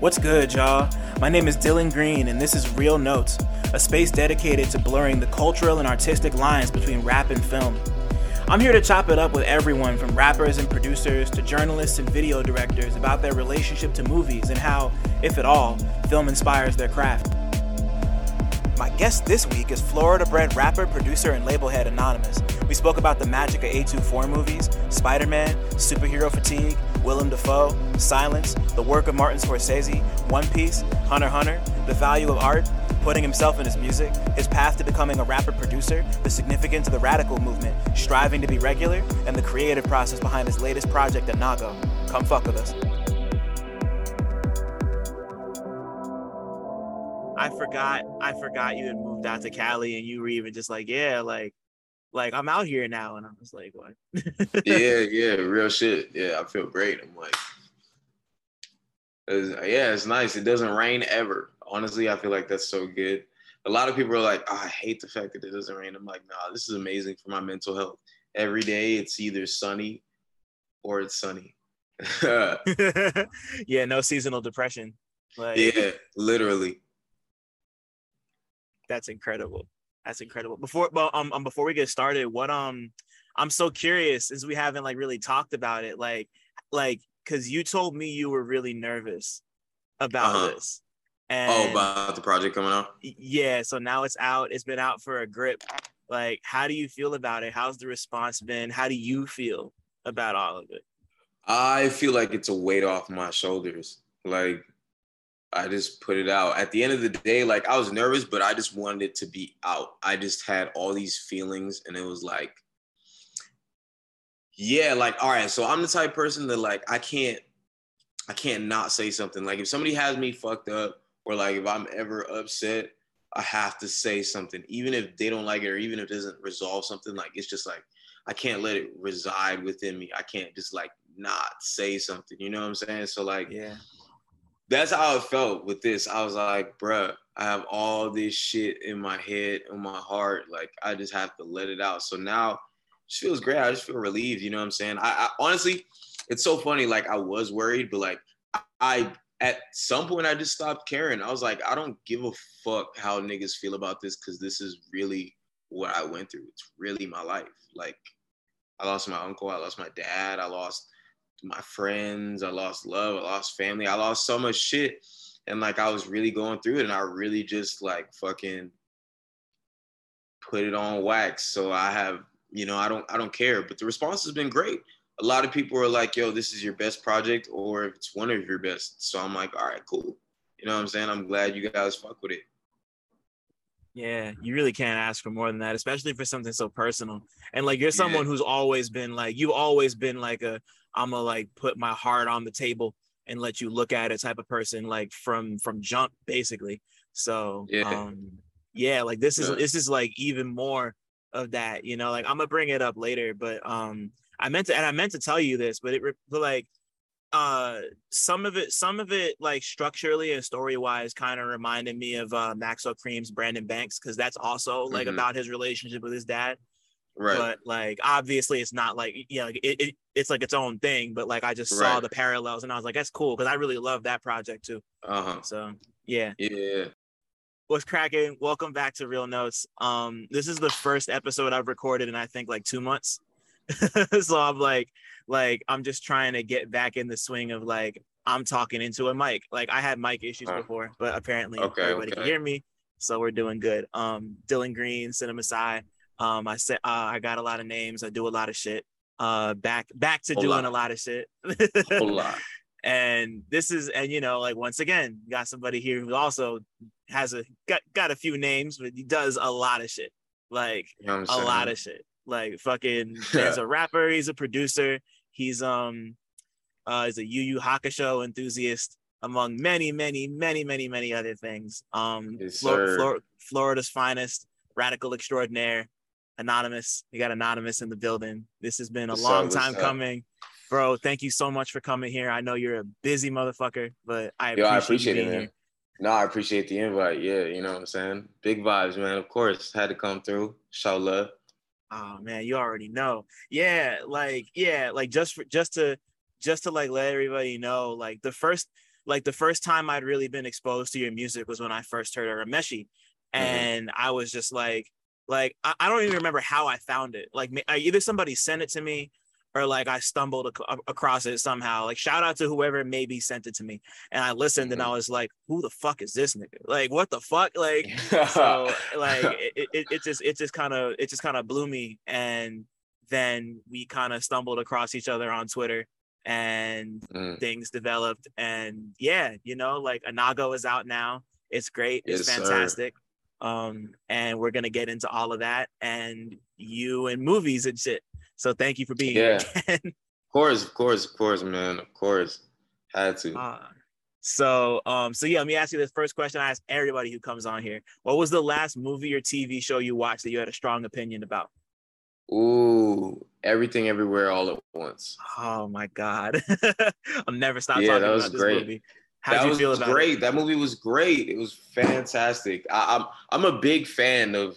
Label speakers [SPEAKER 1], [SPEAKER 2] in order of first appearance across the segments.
[SPEAKER 1] What's good, y'all? My name is Dylan Green, and this is Real Notes, a space dedicated to blurring the cultural and artistic lines between rap and film. I'm here to chop it up with everyone from rappers and producers to journalists and video directors about their relationship to movies and how, if at all, film inspires their craft. My guest this week is Florida bred rapper, producer, and label head Anonymous. We spoke about the magic of A24 movies, Spider Man, superhero fatigue, Willem Dafoe, Silence, the work of Martin Scorsese, One Piece, Hunter Hunter, the value of art, putting himself in his music, his path to becoming a rapper producer, the significance of the radical movement, striving to be regular, and the creative process behind his latest project Anago. Come fuck with us. I forgot I forgot you had moved out to Cali and you were even just like, yeah, like like I'm out here now. And I was like, what?
[SPEAKER 2] yeah, yeah, real shit. Yeah, I feel great. I'm like, it's, yeah, it's nice. It doesn't rain ever. Honestly, I feel like that's so good. A lot of people are like, oh, I hate the fact that it doesn't rain. I'm like, nah, this is amazing for my mental health. Every day it's either sunny or it's sunny.
[SPEAKER 1] yeah, no seasonal depression.
[SPEAKER 2] Like, yeah, literally
[SPEAKER 1] that's incredible. That's incredible. Before, but um, um, before we get started, what um, I'm so curious since we haven't like really talked about it, like, like, cause you told me you were really nervous about uh-huh. this.
[SPEAKER 2] Oh, and oh, about the project coming out?
[SPEAKER 1] Yeah. So now it's out. It's been out for a grip. Like, how do you feel about it? How's the response been? How do you feel about all of it?
[SPEAKER 2] I feel like it's a weight off my shoulders. Like I just put it out. At the end of the day, like I was nervous, but I just wanted it to be out. I just had all these feelings, and it was like, yeah, like all right. So I'm the type person that like I can't, I can't not say something. Like if somebody has me fucked up, or like if I'm ever upset, I have to say something, even if they don't like it, or even if it doesn't resolve something. Like it's just like I can't let it reside within me. I can't just like not say something. You know what I'm saying? So like,
[SPEAKER 1] yeah
[SPEAKER 2] that's how it felt with this. I was like, bruh, I have all this shit in my head, in my heart. Like, I just have to let it out. So now it just feels great. I just feel relieved. You know what I'm saying? I, I honestly, it's so funny. Like, I was worried, but like, I, I at some point I just stopped caring. I was like, I don't give a fuck how niggas feel about this because this is really what I went through. It's really my life. Like, I lost my uncle, I lost my dad, I lost my friends, I lost love, I lost family, I lost so much shit. And like I was really going through it and I really just like fucking put it on wax. So I have, you know, I don't I don't care. But the response has been great. A lot of people are like, yo, this is your best project, or if it's one of your best. So I'm like, all right, cool. You know what I'm saying? I'm glad you guys fuck with it.
[SPEAKER 1] Yeah, you really can't ask for more than that, especially for something so personal. And like you're someone yeah. who's always been like you've always been like a I'm gonna like put my heart on the table and let you look at it type of person, like from from jump basically. So yeah, um, yeah, like this is yeah. this is like even more of that, you know. Like I'm gonna bring it up later, but um, I meant to and I meant to tell you this, but it but like uh some of it some of it like structurally and story wise kind of reminded me of uh Maxo Kream's brandon banks because that's also like mm-hmm. about his relationship with his dad Right. But like obviously it's not like you know it, it it's like its own thing. But like I just saw right. the parallels and I was like, that's cool because I really love that project too. Uh-huh. So yeah.
[SPEAKER 2] Yeah.
[SPEAKER 1] What's cracking? Welcome back to Real Notes. Um, this is the first episode I've recorded in I think like two months. so I'm like, like I'm just trying to get back in the swing of like I'm talking into a mic. Like I had mic issues uh, before, but apparently okay, everybody okay. can hear me. So we're doing good. Um, Dylan Green, Cinema Sci. Um, I said uh, I got a lot of names. I do a lot of shit. Uh, back back to Whole doing lot. a lot of shit.
[SPEAKER 2] Whole lot.
[SPEAKER 1] And this is, and you know, like once again, got somebody here who also has a got got a few names, but he does a lot of shit. Like you know a lot of shit. Like fucking, he's a rapper. He's a producer. He's um, uh, he's a Yu Yu Hakusho enthusiast among many, many, many, many, many other things. Um, yes, Flor- Flor- Florida's finest, radical extraordinaire, Anonymous. We got Anonymous in the building. This has been a what's long up, time coming. Bro, thank you so much for coming here. I know you're a busy motherfucker, but I
[SPEAKER 2] Yo, appreciate, I appreciate it, man. Here. No, I appreciate the invite. Yeah, you know what I'm saying? Big vibes, man. Of course, had to come through. Show love.
[SPEAKER 1] Oh man, you already know. Yeah, like yeah, like just for just to just to like let everybody know, like the first like the first time I'd really been exposed to your music was when I first heard Urameshi. Mm-hmm. And mm-hmm. I was just like, like I, I, don't even remember how I found it. Like either somebody sent it to me or like I stumbled ac- across it somehow. Like shout out to whoever maybe sent it to me, and I listened and I mm-hmm. was like, "Who the fuck is this nigga? Like what the fuck? Like so like it, it, it just it just kind of it just kind of blew me, and then we kind of stumbled across each other on Twitter, and mm. things developed, and yeah, you know, like Anago is out now. It's great. It's yes, fantastic. Sir. Um, and we're gonna get into all of that and you and movies and shit. So thank you for being yeah. here. of
[SPEAKER 2] course, of course, of course, man. Of course. Had to. Uh,
[SPEAKER 1] so um, so yeah, let me ask you this first question I ask everybody who comes on here. What was the last movie or TV show you watched that you had a strong opinion about?
[SPEAKER 2] Ooh, everything everywhere all at once.
[SPEAKER 1] Oh my god. I'll never stop yeah, talking that was about great. this movie.
[SPEAKER 2] How'd that you feel about great. It? That movie was great. It was fantastic. I, I'm I'm a big fan of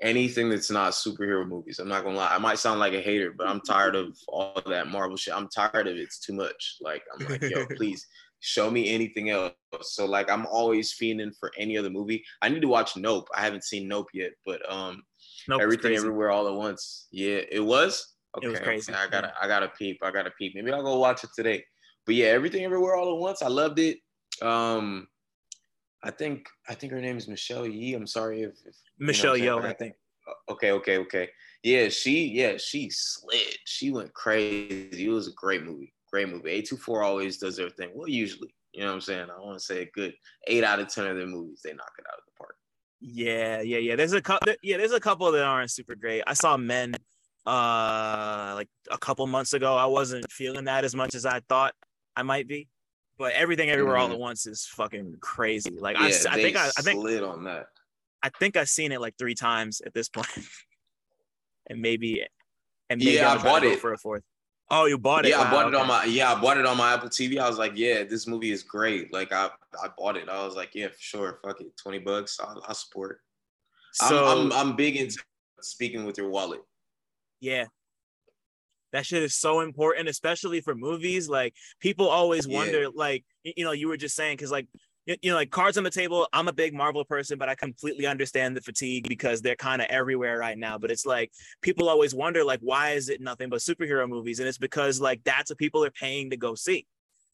[SPEAKER 2] anything that's not superhero movies. I'm not gonna lie. I might sound like a hater, but I'm tired of all that Marvel shit. I'm tired of it. It's too much. Like I'm like, yo, please show me anything else. So like I'm always fiending for any other movie. I need to watch Nope. I haven't seen Nope yet, but um nope, everything everywhere all at once. Yeah, it was. Okay, it was crazy. Okay. I gotta I gotta peep. I gotta peep. Maybe I'll go watch it today. But yeah, everything everywhere all at once. I loved it. Um, I think I think her name is Michelle Yeoh. I'm sorry if, if
[SPEAKER 1] Michelle Yeoh. I think.
[SPEAKER 2] Okay, okay, okay. Yeah, she yeah she slid. She went crazy. It was a great movie. Great movie. A24 always does their thing. Well, usually, you know what I'm saying. I want to say a good eight out of ten of their movies they knock it out of the park.
[SPEAKER 1] Yeah, yeah, yeah. There's a couple. Yeah, there's a couple that aren't super great. I saw Men, uh, like a couple months ago. I wasn't feeling that as much as I thought I might be. But everything everywhere mm-hmm. all at once is fucking crazy. Like yeah, I, I think I, I think
[SPEAKER 2] slid on that.
[SPEAKER 1] I think I've seen it like three times at this point, and maybe, and maybe
[SPEAKER 2] yeah, I bought it
[SPEAKER 1] for a fourth. Oh, you bought it?
[SPEAKER 2] Yeah, wow, I bought okay. it on my yeah, I bought it on my Apple TV. I was like, yeah, this movie is great. Like I I bought it. I was like, yeah, for sure. Fuck it, twenty bucks. I'll, I'll support. So I'm, I'm I'm big into speaking with your wallet.
[SPEAKER 1] Yeah, that shit is so important, especially for movies. Like people always wonder, yeah. like you know, you were just saying, because like you know, like cards on the table. I'm a big Marvel person, but I completely understand the fatigue because they're kind of everywhere right now. But it's like people always wonder, like, why is it nothing but superhero movies? And it's because like that's what people are paying to go see.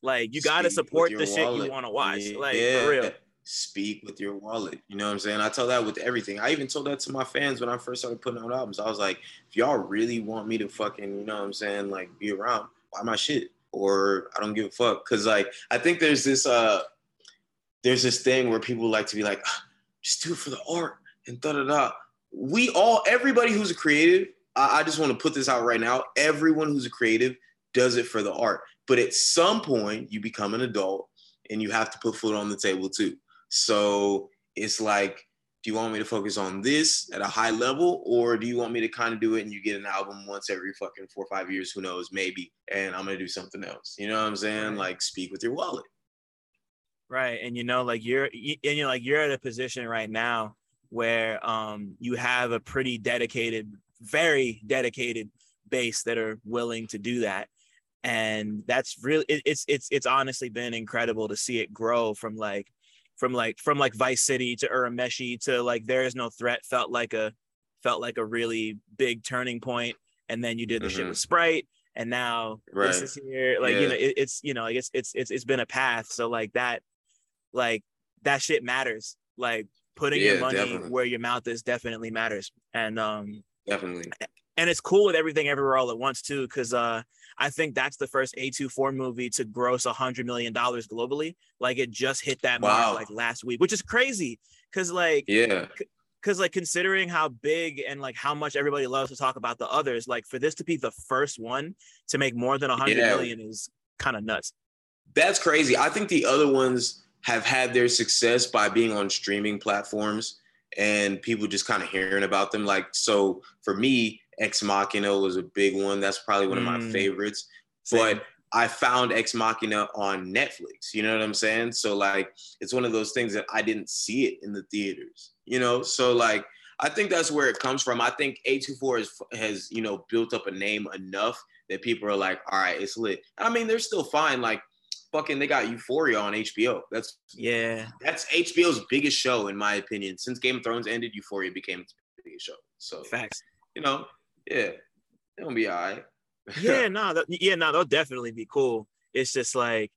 [SPEAKER 1] Like you got to support the wallet. shit you want to watch. Yeah. Like for real
[SPEAKER 2] speak with your wallet. You know what I'm saying? I tell that with everything. I even told that to my fans when I first started putting out albums. I was like, if y'all really want me to fucking, you know what I'm saying, like be around, buy my shit. Or I don't give a fuck. Cause like I think there's this uh there's this thing where people like to be like, ah, just do it for the art and da da da. We all, everybody who's a creative, I, I just want to put this out right now. Everyone who's a creative does it for the art. But at some point, you become an adult and you have to put food on the table too. So it's like, do you want me to focus on this at a high level, or do you want me to kind of do it and you get an album once every fucking four or five years? Who knows? Maybe. And I'm gonna do something else. You know what I'm saying? Right. Like, speak with your wallet.
[SPEAKER 1] Right, and you know, like you're, and you're like you're at a position right now where um you have a pretty dedicated, very dedicated base that are willing to do that and that's really it, it's it's it's honestly been incredible to see it grow from like from like from like Vice City to Urameshi to like There Is No Threat felt like a felt like a really big turning point. And then you did the mm-hmm. shit with Sprite, and now right. this is here. Like yeah. you know, it, it's you know, like it's it's it's it's been a path. So like that, like that shit matters. Like putting yeah, your money definitely. where your mouth is definitely matters. And um,
[SPEAKER 2] definitely.
[SPEAKER 1] And it's cool with everything everywhere all at once too, because uh I think that's the first A24 movie to gross a hundred million dollars globally. Like it just hit that wow. mark like last week, which is crazy. Cause like
[SPEAKER 2] yeah,
[SPEAKER 1] because like considering how big and like how much everybody loves to talk about the others, like for this to be the first one to make more than a hundred yeah. million is kind of nuts.
[SPEAKER 2] That's crazy. I think the other ones have had their success by being on streaming platforms and people just kind of hearing about them. Like so for me, Ex Machina was a big one. That's probably one of my mm. favorites. Same. But I found Ex Machina on Netflix. You know what I'm saying? So like it's one of those things that I didn't see it in the theaters. You know, so like I think that's where it comes from. I think A24 has has you know built up a name enough that people are like, all right, it's lit. I mean, they're still fine. Like fucking, they got Euphoria on HBO. That's
[SPEAKER 1] yeah,
[SPEAKER 2] that's HBO's biggest show in my opinion. Since Game of Thrones ended, Euphoria became its biggest show. So
[SPEAKER 1] facts.
[SPEAKER 2] You know, yeah, it'll be all right.
[SPEAKER 1] yeah, no, that, yeah, no, they'll definitely be cool. It's just like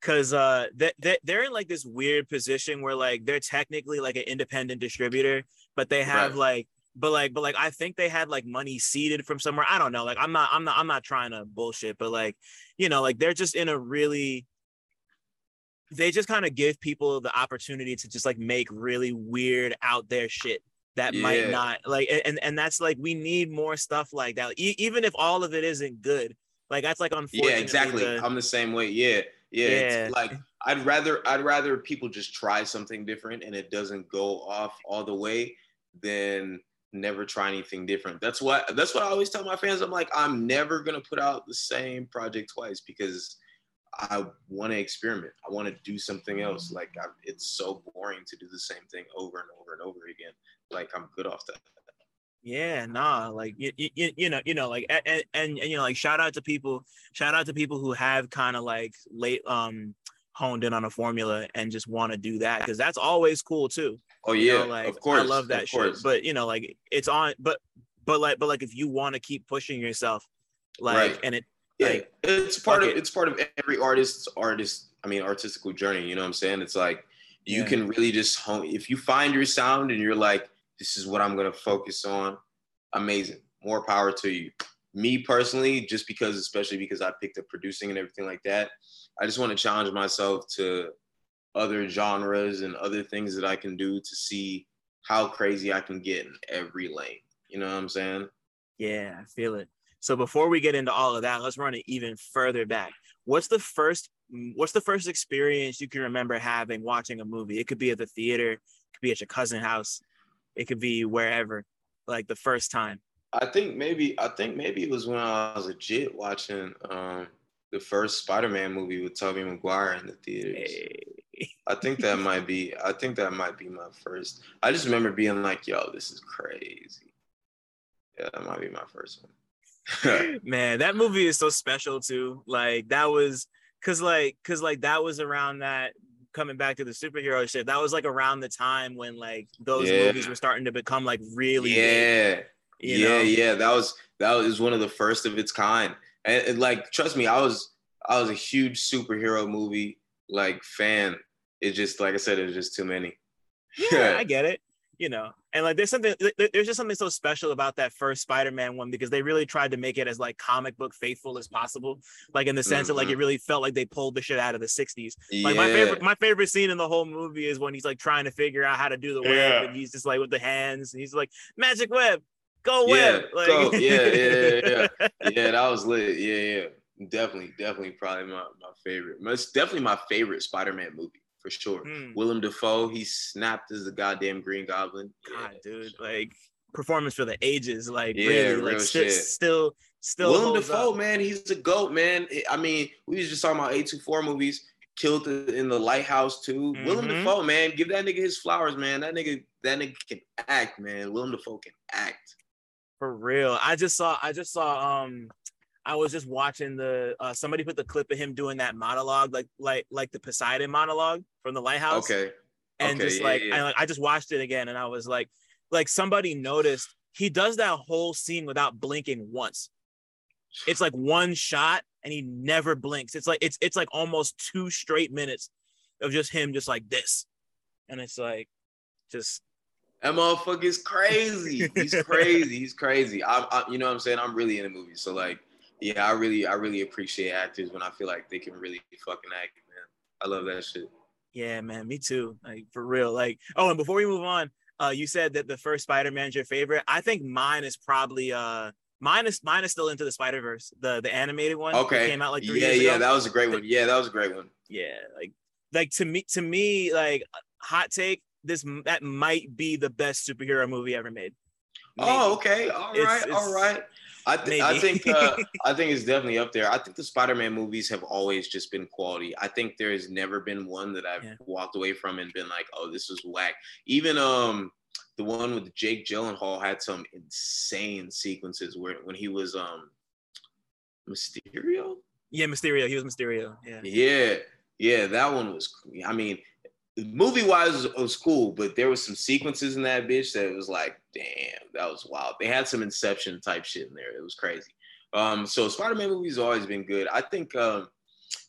[SPEAKER 1] because uh they, they, they're in like this weird position where like they're technically like an independent distributor but they have right. like but like but like i think they had like money seeded from somewhere i don't know like i'm not i'm not i'm not trying to bullshit but like you know like they're just in a really they just kind of give people the opportunity to just like make really weird out there shit that yeah. might not like and and that's like we need more stuff like that e- even if all of it isn't good like that's like unfortunately
[SPEAKER 2] yeah exactly the, i'm the same way yeah yeah, yeah. like I'd rather I'd rather people just try something different and it doesn't go off all the way than never try anything different. That's what that's what I always tell my fans. I'm like, I'm never gonna put out the same project twice because I want to experiment. I want to do something else. Mm. Like I, it's so boring to do the same thing over and over and over again. Like I'm good off that.
[SPEAKER 1] Yeah, nah, like you, you, you know, you know, like and, and, and you know, like shout out to people, shout out to people who have kind of like late um honed in on a formula and just want to do that because that's always cool too.
[SPEAKER 2] Oh yeah,
[SPEAKER 1] you know, like
[SPEAKER 2] of course,
[SPEAKER 1] I love that shit. But you know, like it's on, but but like but like if you want to keep pushing yourself, like right. and it
[SPEAKER 2] yeah,
[SPEAKER 1] like,
[SPEAKER 2] it's part of it. it's part of every artist's artist. I mean, artistical journey. You know what I'm saying? It's like you yeah. can really just hone if you find your sound and you're like this is what I'm going to focus on. Amazing. More power to you. Me personally, just because, especially because I picked up producing and everything like that, I just want to challenge myself to other genres and other things that I can do to see how crazy I can get in every lane. You know what I'm saying?
[SPEAKER 1] Yeah, I feel it. So before we get into all of that, let's run it even further back. What's the first what's the first experience you can remember having watching a movie? It could be at the theater, it could be at your cousin's house. It could be wherever, like the first time.
[SPEAKER 2] I think maybe I think maybe it was when I was legit watching um, the first Spider-Man movie with Tobey Maguire in the theaters. Hey. I think that might be I think that might be my first. I just remember being like, yo, this is crazy. Yeah, that might be my first
[SPEAKER 1] one. Man, that movie is so special too. Like that was cause like cause like that was around that coming back to the superhero shit, that was like around the time when like those yeah. movies were starting to become like really
[SPEAKER 2] yeah. Big, yeah, know? yeah. That was that was one of the first of its kind. And, and like trust me, I was I was a huge superhero movie like fan. It just like I said, it was just too many.
[SPEAKER 1] Yeah, I get it you know and like there's something there's just something so special about that first spider-man one because they really tried to make it as like comic book faithful as possible like in the sense mm-hmm. that like it mm-hmm. really felt like they pulled the shit out of the 60s yeah. like my favorite my favorite scene in the whole movie is when he's like trying to figure out how to do the web yeah. and he's just like with the hands and he's like magic web go
[SPEAKER 2] yeah,
[SPEAKER 1] web like,
[SPEAKER 2] go. yeah yeah yeah yeah that was lit yeah yeah definitely definitely probably my, my favorite it's definitely my favorite spider-man movie for sure. Mm. Willem Dafoe, he snapped as the goddamn Green Goblin.
[SPEAKER 1] God, dude, like performance for the ages, like yeah, really, like st- still, still.
[SPEAKER 2] Willem Dafoe, up. man, he's a goat, man. I mean, we was just talking about A 24 movies. Killed in the lighthouse too. Mm-hmm. Willem Dafoe, man, give that nigga his flowers, man. That nigga, that nigga can act, man. Willem Dafoe can act.
[SPEAKER 1] For real. I just saw, I just saw, um, I was just watching the uh, somebody put the clip of him doing that monologue, like like like the Poseidon monologue from the lighthouse.
[SPEAKER 2] Okay.
[SPEAKER 1] And
[SPEAKER 2] okay,
[SPEAKER 1] just yeah, like yeah. I like I just watched it again and I was like, like somebody noticed he does that whole scene without blinking once. It's like one shot and he never blinks. It's like it's it's like almost two straight minutes of just him just like this. And it's like just
[SPEAKER 2] that motherfucker's crazy. He's crazy. He's crazy. I, I, you know what I'm saying? I'm really in the movie. So like yeah, I really, I really appreciate actors when I feel like they can really fucking act, man. I love that shit.
[SPEAKER 1] Yeah, man, me too. Like for real. Like, oh, and before we move on, uh, you said that the first Spider-Man's your favorite. I think mine is probably uh mine is mine is still into the Spider-Verse, the the animated one.
[SPEAKER 2] Okay.
[SPEAKER 1] came out like three
[SPEAKER 2] yeah, yeah,
[SPEAKER 1] ago.
[SPEAKER 2] that was a great one. Yeah, that was a great one.
[SPEAKER 1] Yeah, like like to me to me, like hot take, this that might be the best superhero movie ever made.
[SPEAKER 2] Maybe. Oh, okay. All right, it's, it's, all right. I, th- I think uh, I think it's definitely up there. I think the Spider-Man movies have always just been quality. I think there has never been one that I've yeah. walked away from and been like, "Oh, this was whack." Even um, the one with Jake Gyllenhaal had some insane sequences where when he was um Mysterio.
[SPEAKER 1] Yeah, Mysterio. He was Mysterio. Yeah.
[SPEAKER 2] Yeah, yeah. That one was. I mean, movie wise was cool, but there was some sequences in that bitch that was like, damn, that was wild. They had some Inception type shit in there. It was crazy. Um, so Spider-Man movies always been good. I think um,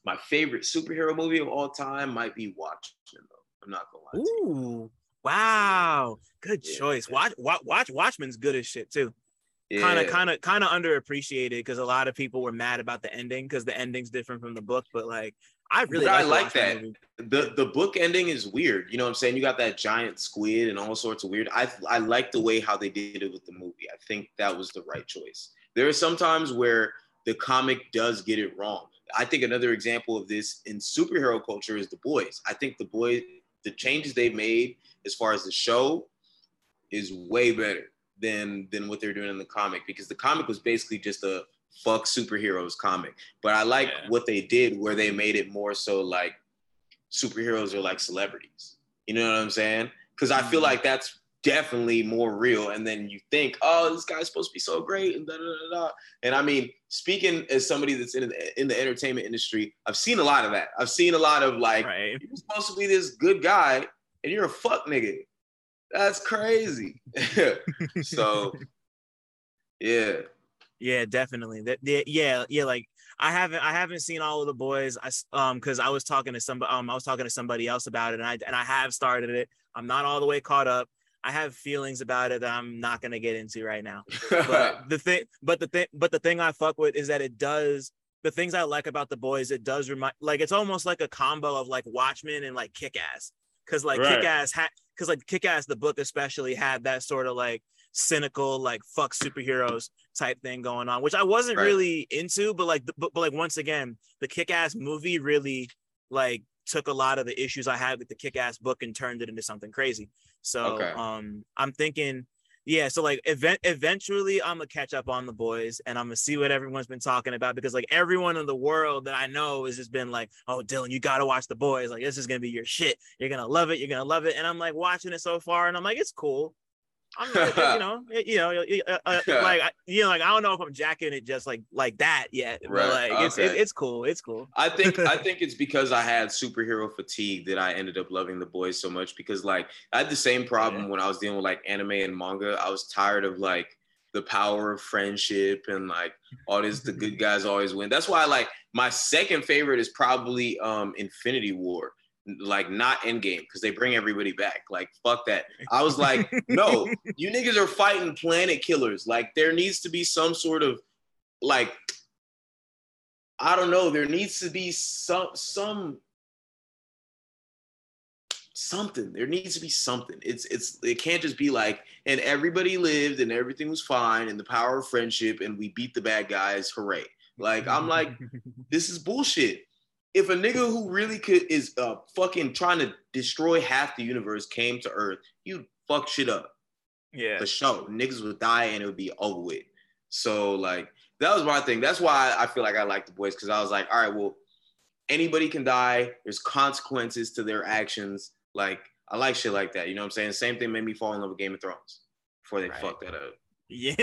[SPEAKER 2] my favorite superhero movie of all time might be Watchmen. Though I'm not gonna lie.
[SPEAKER 1] Ooh, wow, good yeah, choice. Watch, watch, watch, Watchmen's good as shit too. Kind of, kind of, kind of underappreciated because a lot of people were mad about the ending because the ending's different from the book. But like, I really
[SPEAKER 2] like I like that. Movie. The the book ending is weird. You know what I'm saying? You got that giant squid and all sorts of weird. I I like the way how they did it with the movie. I think that was the right choice. There are some times where the comic does get it wrong. I think another example of this in superhero culture is the boys. I think the boys, the changes they've made as far as the show is way better than than what they're doing in the comic because the comic was basically just a fuck superheroes comic. But I like yeah. what they did where they made it more so like superheroes are like celebrities. You know what I'm saying? Because I feel mm-hmm. like that's definitely more real. And then you think, oh, this guy's supposed to be so great, and da da da da. And I mean, speaking as somebody that's in the, in the entertainment industry, I've seen a lot of that. I've seen a lot of like, right. you're supposed to be this good guy, and you're a fuck nigga. That's crazy. so, yeah.
[SPEAKER 1] Yeah, definitely. That yeah, yeah, like I haven't I haven't seen all of the boys. I um because I was talking to somebody um I was talking to somebody else about it and I and I have started it. I'm not all the way caught up. I have feelings about it that I'm not gonna get into right now. But the thing but the thing but the thing I fuck with is that it does the things I like about the boys, it does remind like it's almost like a combo of like Watchmen and like Kick Ass. Cause like right. Kick Ass had because like Kick Ass the book especially had that sort of like cynical like fuck superheroes type thing going on which i wasn't right. really into but like but, but like once again the kick-ass movie really like took a lot of the issues i had with the kick-ass book and turned it into something crazy. So okay. um i'm thinking yeah so like event eventually i'm gonna catch up on the boys and i'm gonna see what everyone's been talking about because like everyone in the world that i know has just been like oh dylan you gotta watch the boys. Like this is gonna be your shit. You're gonna love it. You're gonna love it. And i'm like watching it so far and i'm like it's cool I'm, you know, you know, uh, uh, like you know, like I don't know if I'm jacking it just like like that yet, right. but like okay. it's it, it's cool, it's cool.
[SPEAKER 2] I think I think it's because I had superhero fatigue that I ended up loving the boys so much because like I had the same problem yeah. when I was dealing with like anime and manga. I was tired of like the power of friendship and like all this the good guys always win. That's why like my second favorite is probably um Infinity War like not Endgame because they bring everybody back. Like fuck that. I was like, no, you niggas are fighting planet killers. Like there needs to be some sort of like I don't know. There needs to be some some something. There needs to be something. It's it's it can't just be like and everybody lived and everything was fine and the power of friendship and we beat the bad guys. Hooray! Like I'm like, this is bullshit if a nigga who really could is uh fucking trying to destroy half the universe came to Earth, you'd fuck shit up.
[SPEAKER 1] Yeah.
[SPEAKER 2] For sure. Niggas would die and it would be over with. So like that was my thing. That's why I feel like I like the boys because I was like, all right, well, anybody can die. There's consequences to their actions. Like I like shit like that. You know what I'm saying? Same thing made me fall in love with Game of Thrones before they right. fucked that up.
[SPEAKER 1] Yeah.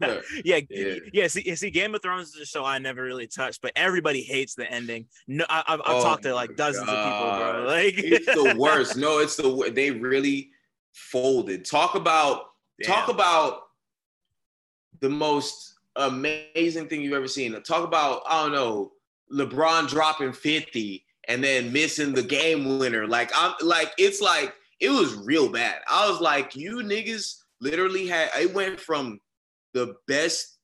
[SPEAKER 1] yeah. yeah. Yeah. See, see, Game of Thrones is a show I never really touched, but everybody hates the ending. No, I, have oh talked to like dozens God. of people, bro. Like
[SPEAKER 2] it's the worst. No, it's the they really folded. Talk about Damn. talk about the most amazing thing you've ever seen. Talk about I don't know LeBron dropping fifty and then missing the game winner. Like I'm like it's like it was real bad. I was like, you niggas literally had it went from the best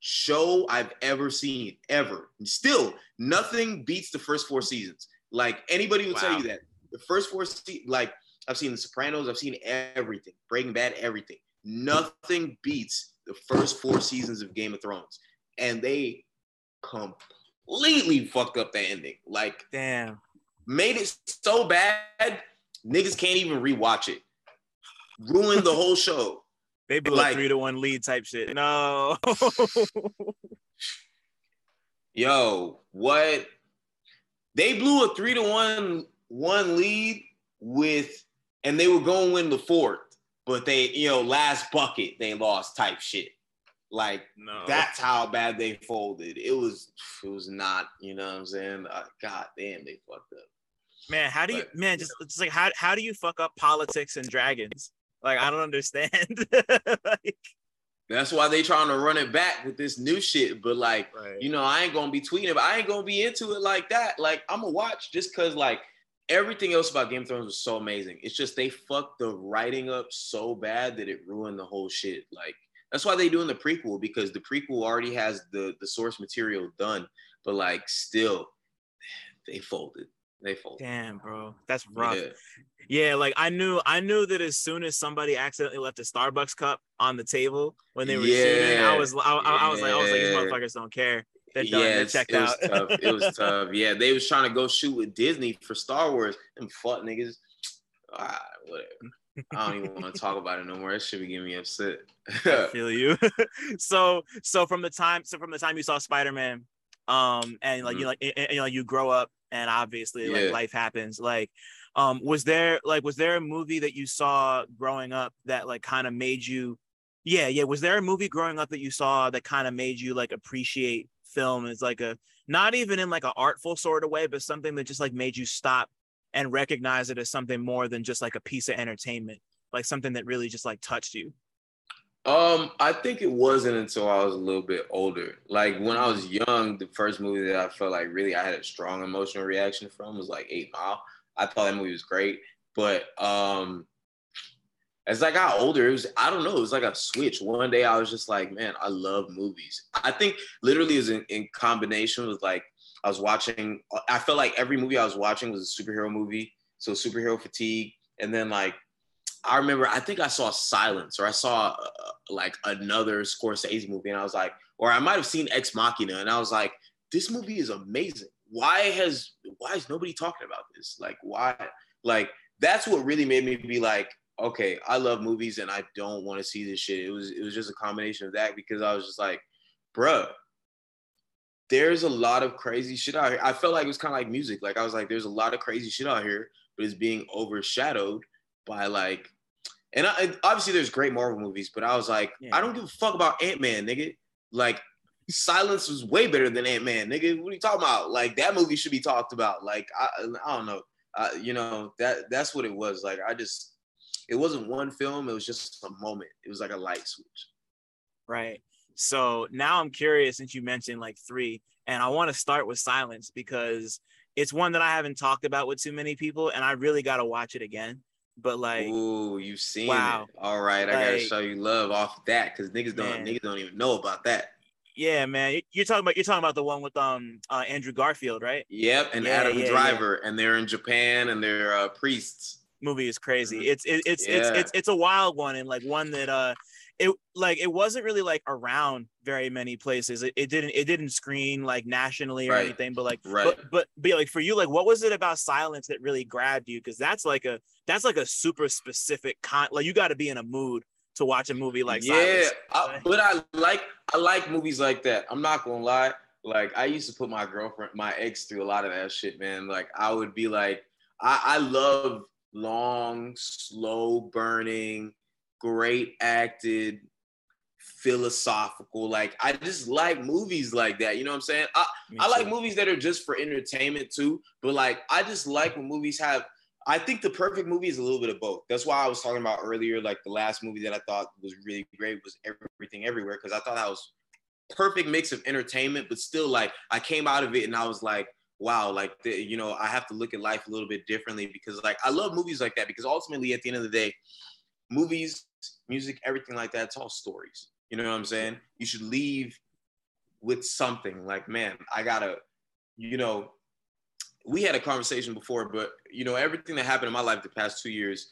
[SPEAKER 2] show I've ever seen ever. And still, nothing beats the first four seasons. Like anybody will wow. tell you that the first four se- like I've seen The Sopranos, I've seen everything, Breaking Bad, everything. Nothing beats the first four seasons of Game of Thrones, and they completely fucked up the ending. Like,
[SPEAKER 1] damn,
[SPEAKER 2] made it so bad niggas can't even rewatch it ruined the whole show.
[SPEAKER 1] They blew like, a three to one lead type shit. No.
[SPEAKER 2] Yo, what? They blew a three to one one lead with, and they were going to win the fourth. but they, you know, last bucket they lost type shit. Like no. that's how bad they folded. It was it was not, you know what I'm saying? Uh, God damn, they fucked up.
[SPEAKER 1] Man, how do you but, man just it's like how how do you fuck up politics and dragons? Like I don't understand. like
[SPEAKER 2] that's why they trying to run it back with this new shit. But like, right. you know, I ain't gonna be tweeting, but I ain't gonna be into it like that. Like, I'm gonna watch just cause like everything else about Game of Thrones was so amazing. It's just they fucked the writing up so bad that it ruined the whole shit. Like that's why they doing the prequel because the prequel already has the the source material done, but like still, they folded. They folded.
[SPEAKER 1] Damn, bro, that's rough. Yeah. yeah, like I knew, I knew that as soon as somebody accidentally left a Starbucks cup on the table when they were yeah. shooting, I was, I, I, I was like, I was like, these motherfuckers don't care. They're done. Yeah, checked
[SPEAKER 2] it
[SPEAKER 1] out.
[SPEAKER 2] was tough. It was tough. Yeah, they was trying to go shoot with Disney for Star Wars. and fuck niggas. Ah, whatever. I don't even want to talk about it no more. It should be getting me upset.
[SPEAKER 1] I feel you. so so from the time so from the time you saw Spider Man, um, and like mm-hmm. you like and, and, you know you grow up and obviously yeah. like life happens. Like, um, was there like was there a movie that you saw growing up that like kind of made you? Yeah, yeah. Was there a movie growing up that you saw that kind of made you like appreciate film as like a not even in like an artful sort of way, but something that just like made you stop and recognize it as something more than just like a piece of entertainment, like something that really just like touched you?
[SPEAKER 2] Um, I think it wasn't until I was a little bit older. Like when I was young, the first movie that I felt like really I had a strong emotional reaction from was like Eight Mile. I thought that movie was great, but um, as I got older, it was I don't know, it was like a switch. One day I was just like, man, I love movies. I think literally is in, in combination with like I was watching. I felt like every movie I was watching was a superhero movie, so superhero fatigue. And then like I remember, I think I saw Silence or I saw uh, like another Scorsese movie, and I was like, or I might have seen Ex Machina, and I was like, this movie is amazing. Why has why is nobody talking about this? Like why? Like that's what really made me be like, okay, I love movies and I don't want to see this shit. It was it was just a combination of that because I was just like, bruh, there's a lot of crazy shit out here. I felt like it was kind of like music. Like I was like, there's a lot of crazy shit out here, but it's being overshadowed by like, and, I, and obviously there's great Marvel movies, but I was like, yeah. I don't give a fuck about Ant Man, nigga. Like, Silence was way better than Ant Man, nigga. What are you talking about? Like that movie should be talked about. Like I, I don't know. Uh, you know that that's what it was. Like I just, it wasn't one film. It was just a moment. It was like a light switch.
[SPEAKER 1] Right. So now I'm curious since you mentioned like three, and I want to start with Silence because it's one that I haven't talked about with too many people, and I really got to watch it again. But like,
[SPEAKER 2] ooh, you've seen wow. it. All right, I gotta show you love off that because niggas don't man. niggas don't even know about that.
[SPEAKER 1] Yeah, man. You're talking about you're talking about the one with um uh, Andrew Garfield, right?
[SPEAKER 2] Yep, and yeah, Adam yeah, Driver, yeah. and they're in Japan and they're uh, priests.
[SPEAKER 1] Movie is crazy. Mm-hmm. It's it, it's, it's it's it's a wild one and like one that uh it like it wasn't really like around very many places. It, it didn't it didn't screen like nationally or right. anything, but like right. but, but but like for you, like what was it about silence that really grabbed you? Because that's like a that's like a super specific con like you got to be in a mood to watch a movie like Silence.
[SPEAKER 2] yeah, I, but I like I like movies like that. I'm not gonna lie. Like I used to put my girlfriend, my ex, through a lot of that shit, man. Like I would be like, I, I love long, slow burning great acted, philosophical. Like I just like movies like that. You know what I'm saying? I, I like movies that are just for entertainment too. But like I just like when movies have I think the perfect movie is a little bit of both. That's why I was talking about earlier, like the last movie that I thought was really great was Everything Everywhere, because I thought that was perfect mix of entertainment, but still like I came out of it and I was like, wow, like the, you know, I have to look at life a little bit differently because like I love movies like that because ultimately at the end of the day, movies music, everything like that. It's all stories. You know what I'm saying? You should leave with something like, man, I gotta, you know, we had a conversation before, but you know, everything that happened in my life the past two years,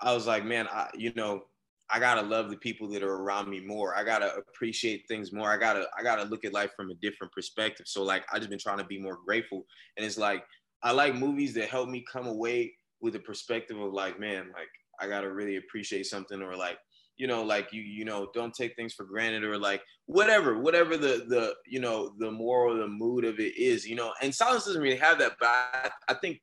[SPEAKER 2] I was like, man, I, you know, I gotta love the people that are around me more. I gotta appreciate things more. I gotta, I gotta look at life from a different perspective. So like, I just been trying to be more grateful, and it's like, I like movies that help me come away with a perspective of like, man, like I gotta really appreciate something, or like, you know, like you, you know, don't take things for granted, or like whatever, whatever the the you know the moral, the mood of it is, you know. And silence doesn't really have that, but I, I think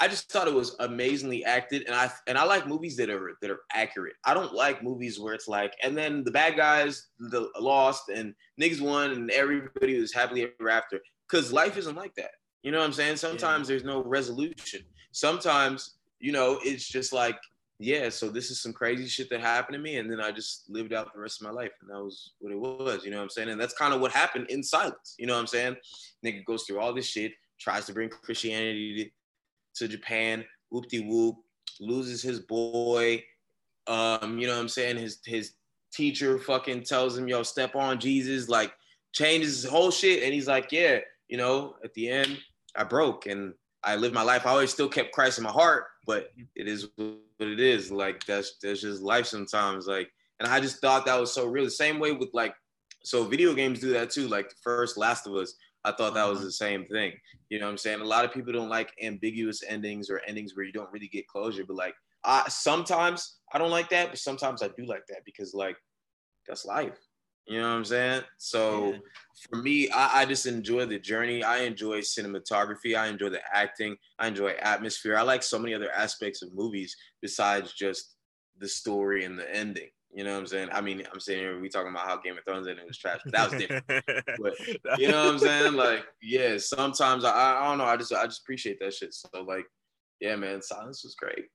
[SPEAKER 2] I just thought it was amazingly acted, and I and I like movies that are that are accurate. I don't like movies where it's like, and then the bad guys the lost and niggas won, and everybody was happily ever after. Because life isn't like that. You know what I'm saying? Sometimes yeah. there's no resolution. Sometimes you know it's just like, yeah. So this is some crazy shit that happened to me, and then I just lived out the rest of my life, and that was what it was. You know what I'm saying? And that's kind of what happened in silence. You know what I'm saying? Nigga goes through all this shit, tries to bring Christianity to Japan, whoop de whoop, loses his boy. Um, you know what I'm saying? His his teacher fucking tells him, yo, step on Jesus, like changes his whole shit. And he's like, Yeah, you know, at the end, I broke and I lived my life. I always still kept Christ in my heart, but it is what it is. Like that's that's just life sometimes. Like, and I just thought that was so real. The same way with like, so video games do that too. Like the first Last of Us, I thought that was uh-huh. the same thing. You know what I'm saying? A lot of people don't like ambiguous endings or endings where you don't really get closure. But like, I sometimes I don't like that, but sometimes I do like that because like that's life. You know what I'm saying? So yeah. for me, I, I, just enjoy the journey. I enjoy cinematography. I enjoy the acting. I enjoy atmosphere. I like so many other aspects of movies besides just the story and the ending. You know what I'm saying? I mean, I'm saying here we talking about how Game of Thrones ended was trash, but that was different. but you know what I'm saying? Like, yeah, sometimes I, I don't know. I just I just appreciate that shit. So like, yeah, man, silence was great.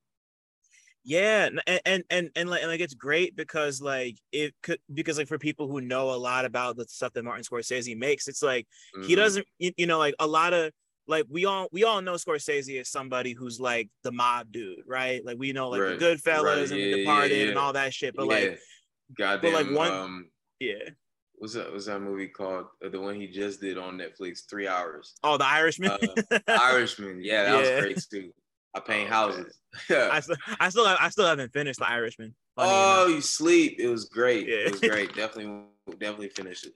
[SPEAKER 1] Yeah, and and and, and like, and like it's great because like it could because like for people who know a lot about the stuff that Martin Scorsese makes, it's like mm-hmm. he doesn't you know like a lot of like we all we all know Scorsese is somebody who's like the mob dude, right? Like we know like right. the Goodfellas right. and yeah, the Departed yeah, yeah. and all that shit. But like,
[SPEAKER 2] goddamn, but like one, um, yeah. What's that? What's that movie called? Uh, the one he just did on Netflix, three hours.
[SPEAKER 1] Oh, The Irishman.
[SPEAKER 2] uh, Irishman, yeah, that was great too. I paint oh, houses.
[SPEAKER 1] I still, I still, I still haven't finished The Irishman.
[SPEAKER 2] oh, enough. you sleep? It was great. It was great. definitely, definitely finish it.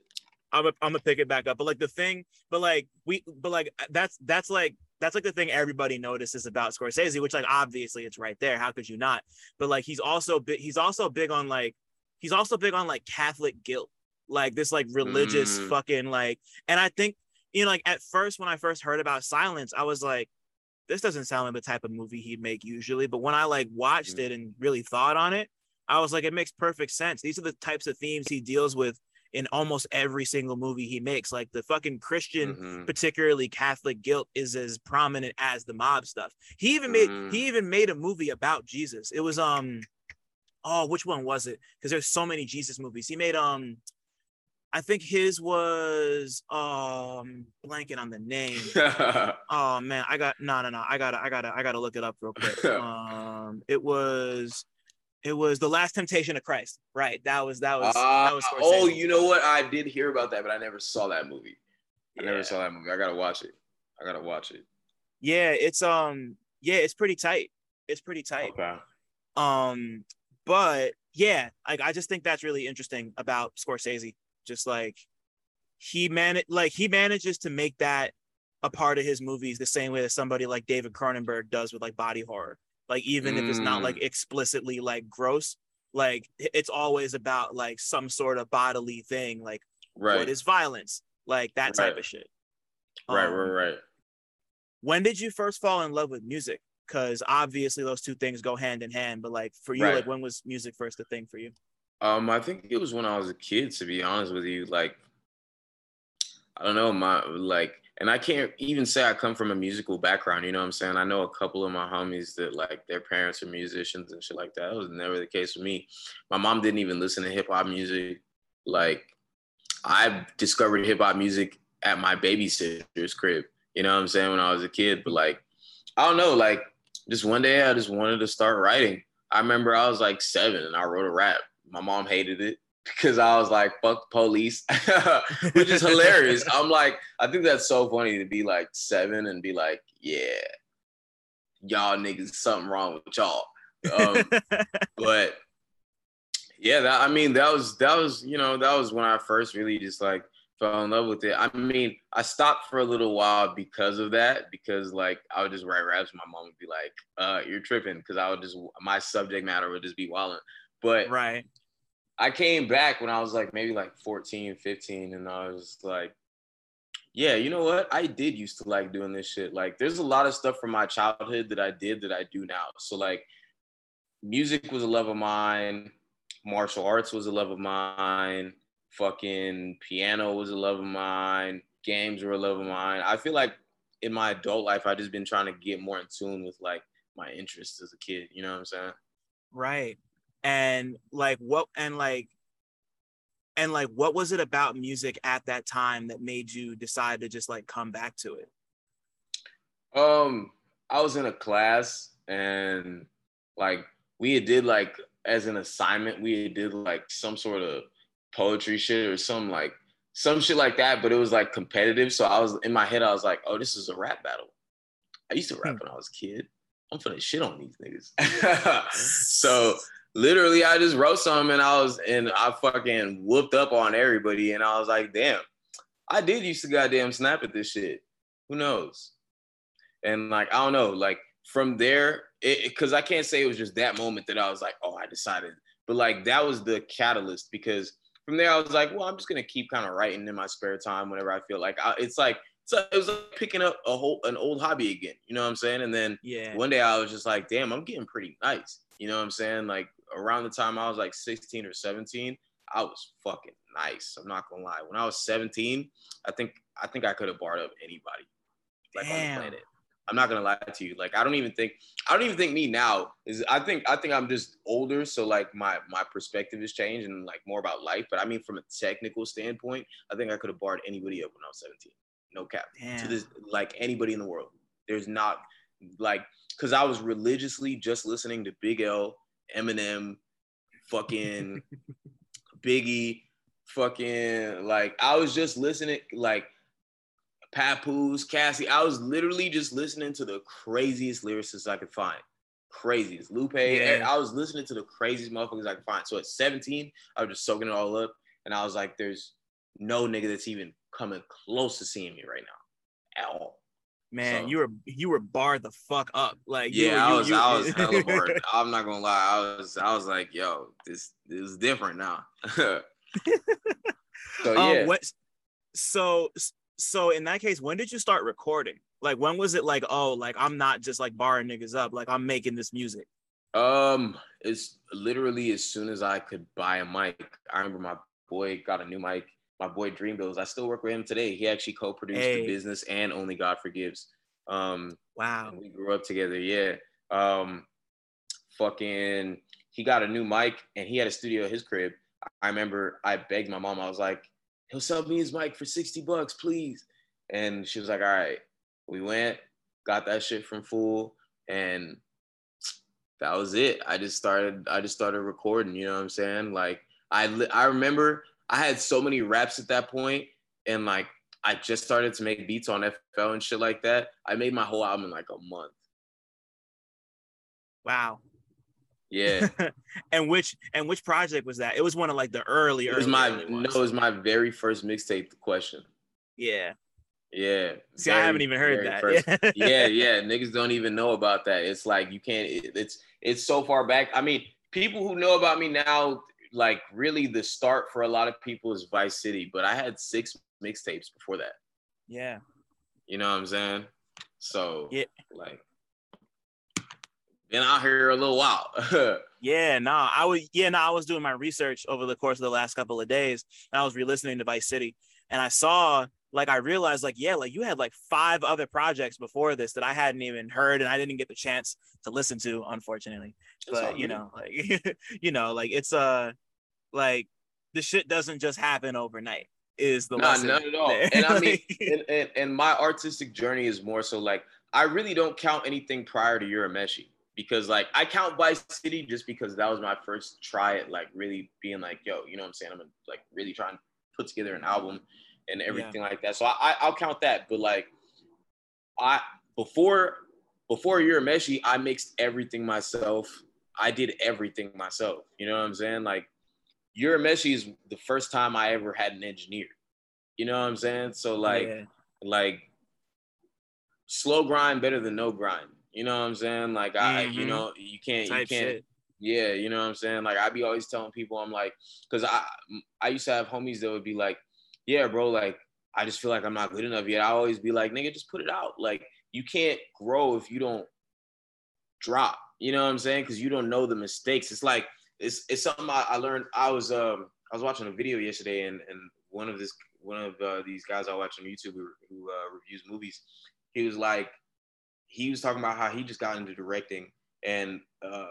[SPEAKER 1] I'm a, I'm gonna pick it back up. But like the thing, but like we, but like that's that's like that's like the thing everybody notices about Scorsese, which like obviously it's right there. How could you not? But like he's also big. He's also big on like he's also big on like Catholic guilt, like this like religious mm. fucking like. And I think you know like at first when I first heard about Silence, I was like, this doesn't sound like the type of movie he'd make usually. But when I like watched mm. it and really thought on it, I was like, it makes perfect sense. These are the types of themes he deals with in almost every single movie he makes. Like the fucking Christian, mm-hmm. particularly Catholic guilt, is as prominent as the mob stuff. He even made mm-hmm. he even made a movie about Jesus. It was um oh, which one was it? Because there's so many Jesus movies. He made um I think his was um blanking on the name. oh man, I got no no no. I gotta I gotta I gotta look it up real quick. Um it was it was the Last Temptation of Christ. Right. That was that was, uh, that was
[SPEAKER 2] Oh, you know what? I did hear about that, but I never saw that movie. I yeah. never saw that movie. I gotta watch it. I gotta watch it.
[SPEAKER 1] Yeah, it's um yeah, it's pretty tight. It's pretty tight. Okay. Um, but yeah, like I just think that's really interesting about Scorsese. Just like he man like he manages to make that a part of his movies the same way that somebody like David Cronenberg does with like body horror like even mm. if it's not like mm. explicitly like gross like it's always about like some sort of bodily thing like right. what is violence like that type of shit
[SPEAKER 2] right um, right right
[SPEAKER 1] when did you first fall in love with music because obviously those two things go hand in hand but like for you right. like when was music first a thing for you
[SPEAKER 2] um i think it was when i was a kid to be honest with you like i don't know my like and I can't even say I come from a musical background. You know what I'm saying? I know a couple of my homies that like their parents are musicians and shit like that. That was never the case for me. My mom didn't even listen to hip hop music. Like I discovered hip hop music at my babysitter's crib. You know what I'm saying? When I was a kid, but like I don't know. Like just one day, I just wanted to start writing. I remember I was like seven and I wrote a rap. My mom hated it because I was like, fuck police, which is hilarious. I'm like, I think that's so funny to be like seven and be like, yeah, y'all niggas, something wrong with y'all. Um, but yeah, that, I mean, that was, that was, you know, that was when I first really just like fell in love with it. I mean, I stopped for a little while because of that, because like I would just write raps. My mom would be like, uh, you're tripping. Cause I would just, my subject matter would just be wilding. But
[SPEAKER 1] right
[SPEAKER 2] I came back when I was like maybe like 14, 15, and I was like, Yeah, you know what? I did used to like doing this shit. Like, there's a lot of stuff from my childhood that I did that I do now. So, like, music was a love of mine. Martial arts was a love of mine. Fucking piano was a love of mine. Games were a love of mine. I feel like in my adult life, I've just been trying to get more in tune with like my interests as a kid. You know what I'm saying?
[SPEAKER 1] Right. And like what and like and like what was it about music at that time that made you decide to just like come back to it?
[SPEAKER 2] Um, I was in a class and like we did like as an assignment, we did like some sort of poetry shit or some like some shit like that, but it was like competitive. So I was in my head, I was like, oh, this is a rap battle. I used to rap hmm. when I was a kid. I'm finna shit on these niggas. so literally I just wrote something and I was and I fucking whooped up on everybody and I was like, damn, I did used to goddamn snap at this shit. Who knows? And like, I don't know, like from there, because I can't say it was just that moment that I was like, oh, I decided, but like that was the catalyst because from there I was like, well, I'm just gonna keep kind of writing in my spare time whenever I feel like I, it's like so it was like picking up a whole an old hobby again. You know what I'm saying? And then
[SPEAKER 1] yeah,
[SPEAKER 2] one day I was just like, damn, I'm getting pretty nice. You know what I'm saying? Like around the time I was like 16 or 17, I was fucking nice. I'm not gonna lie. When I was 17, I think I think I could have barred up anybody like Damn. on the planet. I'm not gonna lie to you. Like I don't even think I don't even think me now is I think I think I'm just older, so like my my perspective has changed and like more about life. But I mean from a technical standpoint, I think I could have barred anybody up when I was 17. No cap. Damn. To this like anybody in the world. There's not like because I was religiously just listening to Big L, Eminem, fucking Biggie, fucking like I was just listening like Papoose, Cassie. I was literally just listening to the craziest lyricists I could find. Craziest. Lupe. Yeah. I was listening to the craziest motherfuckers I could find. So at 17, I was just soaking it all up. And I was like, there's no nigga that's even coming close to seeing me right now. At all.
[SPEAKER 1] Man, so, you were you were barred the fuck up. Like
[SPEAKER 2] yeah,
[SPEAKER 1] were,
[SPEAKER 2] I was you, I was hella barred. I'm not gonna lie. I was I was like, yo, this, this is different now. so
[SPEAKER 1] um, yeah. Um, what so so in that case, when did you start recording? Like when was it like, oh, like I'm not just like barring niggas up, like I'm making this music?
[SPEAKER 2] Um, it's literally as soon as I could buy a mic. I remember my boy got a new mic. My boy Dream Bills. I still work with him today. He actually co-produced hey. the business and Only God Forgives. Um,
[SPEAKER 1] wow.
[SPEAKER 2] We grew up together. Yeah. Um, fucking. He got a new mic and he had a studio at his crib. I remember I begged my mom. I was like, he'll sell me his mic for 60 bucks, please. And she was like, all right. We went, got that shit from Fool, and that was it. I just started, I just started recording, you know what I'm saying? Like I I remember I had so many raps at that point, and like I just started to make beats on FL and shit like that. I made my whole album in like a month.
[SPEAKER 1] Wow.
[SPEAKER 2] Yeah.
[SPEAKER 1] and which and which project was that? It was one of like the early.
[SPEAKER 2] It was
[SPEAKER 1] early,
[SPEAKER 2] my
[SPEAKER 1] early
[SPEAKER 2] no, it was my very first mixtape. Question.
[SPEAKER 1] Yeah.
[SPEAKER 2] Yeah.
[SPEAKER 1] See, very, I haven't even heard that. First,
[SPEAKER 2] yeah, yeah. Niggas don't even know about that. It's like you can't. It, it's it's so far back. I mean, people who know about me now, like really, the start for a lot of people is Vice City. But I had six mixtapes before that.
[SPEAKER 1] Yeah.
[SPEAKER 2] You know what I'm saying? So
[SPEAKER 1] yeah,
[SPEAKER 2] like been out here a little while.
[SPEAKER 1] yeah, no, nah, I was yeah, no, nah, I was doing my research over the course of the last couple of days, and I was re-listening to Vice City, and I saw like I realized like yeah, like you had like five other projects before this that I hadn't even heard, and I didn't get the chance to listen to, unfortunately. But you know, like you know, like it's uh like the shit doesn't just happen overnight. Is the
[SPEAKER 2] nah, lesson not at all. and I mean, and, and, and my artistic journey is more so like I really don't count anything prior to Urameshi because like I count Vice City just because that was my first try at like really being like, yo, you know what I'm saying? I'm gonna like really trying to put together an album and everything yeah. like that. So I, I will count that. But like I before before Urameshi, I mixed everything myself. I did everything myself. You know what I'm saying? Like Urameshi is the first time I ever had an engineer. You know what I'm saying? So like yeah. like slow grind better than no grind. You know what I'm saying? Like I, mm-hmm. you know, you can't, Type you can't. Shit. Yeah, you know what I'm saying? Like I'd be always telling people, I'm like, cause I, I used to have homies that would be like, yeah, bro, like I just feel like I'm not good enough yet. I always be like, nigga, just put it out. Like you can't grow if you don't drop. You know what I'm saying? Because you don't know the mistakes. It's like it's it's something I, I learned. I was um I was watching a video yesterday, and and one of this one of uh, these guys I watch on YouTube who, who uh, reviews movies, he was like, he was talking about how he just got into directing, and uh,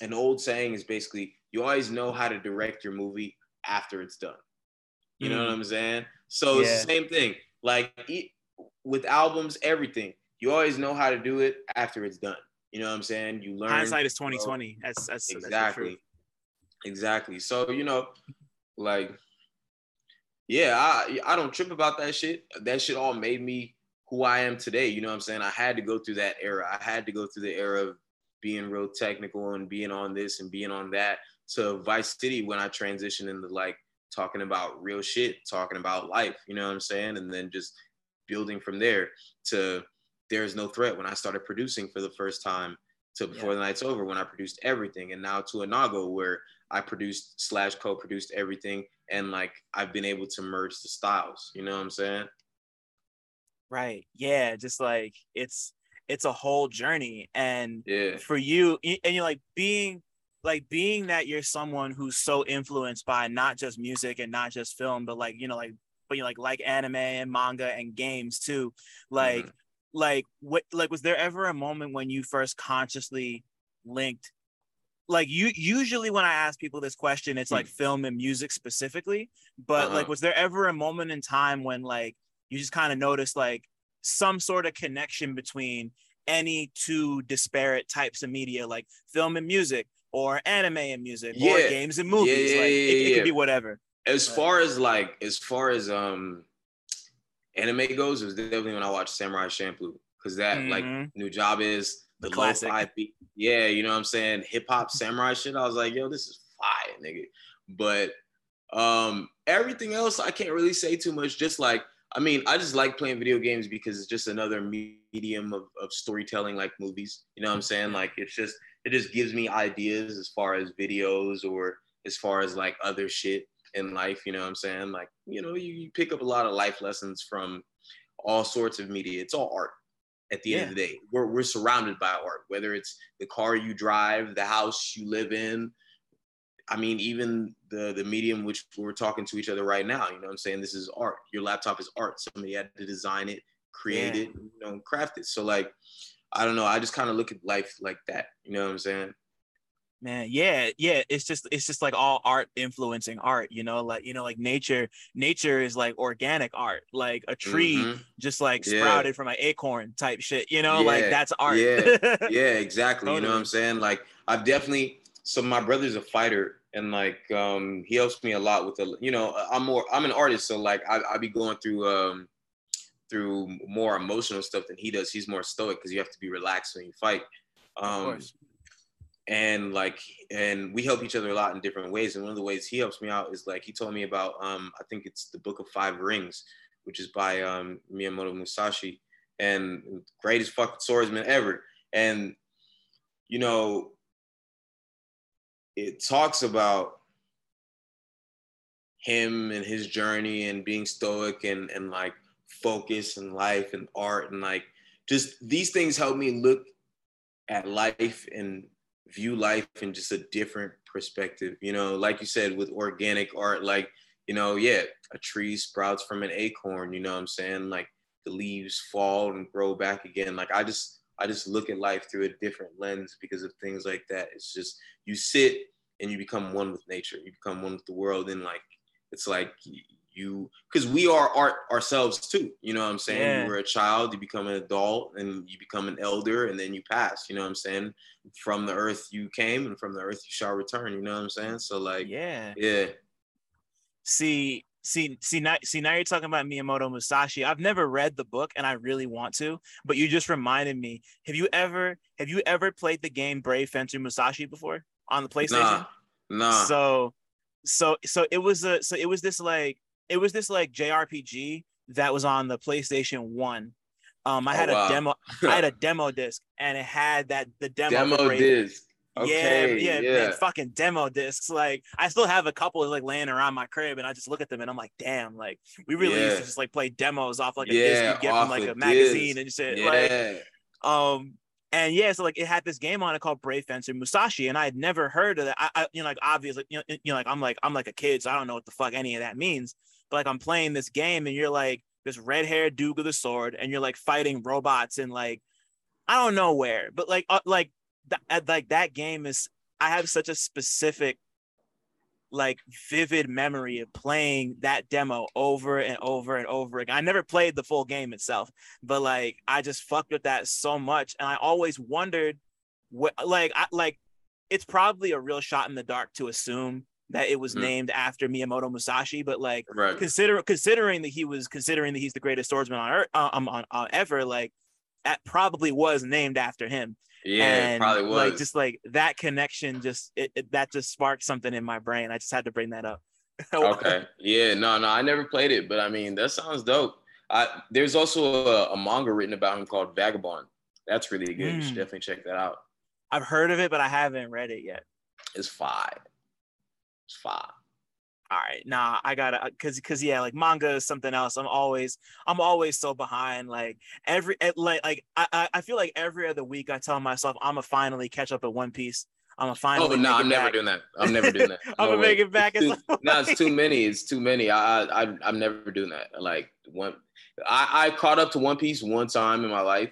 [SPEAKER 2] an old saying is basically you always know how to direct your movie after it's done. You mm. know what I'm saying? So yeah. it's the same thing. Like with albums, everything you always know how to do it after it's done. You know what I'm saying? You learn.
[SPEAKER 1] Hindsight is 2020. That's that's
[SPEAKER 2] exactly,
[SPEAKER 1] that's
[SPEAKER 2] exactly. So you know, like, yeah, I I don't trip about that shit. That shit all made me who I am today. You know what I'm saying? I had to go through that era. I had to go through the era of being real technical and being on this and being on that to Vice City when I transitioned into like talking about real shit, talking about life, you know what I'm saying? And then just building from there to There's No Threat when I started producing for the first time to Before yeah. the Night's Over when I produced everything. And now to Anago where I produced slash co-produced everything and like I've been able to merge the styles, you know what I'm saying?
[SPEAKER 1] Right. Yeah. Just like it's it's a whole journey. And
[SPEAKER 2] yeah.
[SPEAKER 1] for you, and you're like being like being that you're someone who's so influenced by not just music and not just film, but like, you know, like, but you like like anime and manga and games too. Like, mm-hmm. like what like was there ever a moment when you first consciously linked like you usually when I ask people this question, it's like mm. film and music specifically. But uh-huh. like, was there ever a moment in time when like you just kind of noticed like some sort of connection between any two disparate types of media, like film and music, or anime and music yeah. or games and movies. Yeah, like it, it could be whatever.
[SPEAKER 2] As but, far as like as far as um anime goes, it was definitely when I watched Samurai Champloo because that mm-hmm. like is the, the classic. Beat, yeah, you know what I'm saying? Hip hop samurai shit. I was like, yo, this is fire, nigga. But um everything else I can't really say too much. Just like I mean, I just like playing video games because it's just another medium of, of storytelling like movies. You know what I'm saying? Like it's just it just gives me ideas as far as videos or as far as like other shit in life. You know what I'm saying? Like, you know, you, you pick up a lot of life lessons from all sorts of media. It's all art at the yeah. end of the day. We're, we're surrounded by art, whether it's the car you drive, the house you live in. I mean, even the the medium which we're talking to each other right now, you know what I'm saying? This is art. Your laptop is art. Somebody had to design it, create yeah. it, you know, craft it. So like I don't know. I just kind of look at life like that. You know what I'm saying?
[SPEAKER 1] Man, yeah, yeah. It's just it's just like all art influencing art, you know, like you know, like nature, nature is like organic art, like a tree mm-hmm. just like yeah. sprouted from an acorn type shit, you know, yeah. like that's art.
[SPEAKER 2] Yeah, yeah, exactly. totally. You know what I'm saying? Like I've definitely so my brother's a fighter and like um he helps me a lot with the you know, I'm more I'm an artist, so like I I be going through um through more emotional stuff than he does. He's more stoic because you have to be relaxed when you fight. Um, and like, and we help each other a lot in different ways. And one of the ways he helps me out is like he told me about. Um, I think it's the Book of Five Rings, which is by um, Miyamoto Musashi, and greatest fucking swordsman ever. And you know, it talks about him and his journey and being stoic and and like focus and life and art and like just these things help me look at life and view life in just a different perspective. You know, like you said, with organic art, like, you know, yeah, a tree sprouts from an acorn, you know what I'm saying? Like the leaves fall and grow back again. Like I just I just look at life through a different lens because of things like that. It's just you sit and you become one with nature. You become one with the world and like it's like you because we are art ourselves too you know what i'm saying? Yeah. you were a child you become an adult and you become an elder and then you pass you know what i'm saying? From the earth you came and from the earth you shall return you know what i'm saying? So like
[SPEAKER 1] yeah.
[SPEAKER 2] yeah.
[SPEAKER 1] See see see now see now you're talking about miyamoto musashi. I've never read the book and i really want to but you just reminded me. Have you ever have you ever played the game brave fencer musashi before on the playstation?
[SPEAKER 2] Nah, nah.
[SPEAKER 1] so so so it was a so it was this like it was this like JRPG that was on the PlayStation One. Um, I oh, had wow. a demo. I had a demo disc, and it had that the demo.
[SPEAKER 2] Demo disc. Okay,
[SPEAKER 1] yeah, yeah,
[SPEAKER 2] yeah.
[SPEAKER 1] man, fucking demo discs. Like I still have a couple of like laying around my crib, and I just look at them and I'm like, damn, like we really used to just like play demos off like a
[SPEAKER 2] Yeah,
[SPEAKER 1] disc you get from like
[SPEAKER 2] a
[SPEAKER 1] a magazine and shit. Like,
[SPEAKER 2] Yeah.
[SPEAKER 1] um, and yeah, so like it had this game on it called Brave Fencer Musashi, and I had never heard of that. I, I you know, like obviously, you know, you know, like I'm like I'm like a kid, so I don't know what the fuck any of that means. But like I'm playing this game, and you're like this red haired dude with a sword, and you're like fighting robots and like I don't know where, but like uh, like that like that game is. I have such a specific like vivid memory of playing that demo over and over and over again. I never played the full game itself, but like I just fucked with that so much, and I always wondered what like I like it's probably a real shot in the dark to assume that it was
[SPEAKER 2] Mhm.
[SPEAKER 1] named after Miyamoto Musashi, but like
[SPEAKER 2] Right.
[SPEAKER 1] consider considering that he was considering that he's the greatest swordsman on earth uh, um, on uh, ever like that probably was named after him
[SPEAKER 2] Yeah,
[SPEAKER 1] and
[SPEAKER 2] it probably was.
[SPEAKER 1] like just like that connection just it, it- that just sparked something in my brain i just had to bring that up
[SPEAKER 2] okay. Yeah, no, no, I never played it, but I mean that sounds dope. I there's also a, a manga written about him called Vagabond. That's really good. You should
[SPEAKER 1] Mm.
[SPEAKER 2] definitely check that out.
[SPEAKER 1] i've heard of it but i haven't read it yet
[SPEAKER 2] It's five. It's five.
[SPEAKER 1] all right nah i gotta because because yeah like manga is something else i'm always i'm always so behind like every eh, like like I, I feel like every other week i tell myself i'm gonna finally catch up at one piece i'm gonna finally
[SPEAKER 2] Oh no,
[SPEAKER 1] make
[SPEAKER 2] I'm never
[SPEAKER 1] back.
[SPEAKER 2] doing that. I'm never doing that.
[SPEAKER 1] i'm gonna
[SPEAKER 2] way.
[SPEAKER 1] make it back
[SPEAKER 2] It's too- no, it's too many. It's too many. I, I, I I'm never doing that. Like one, I, I caught up to One Piece one time in my life,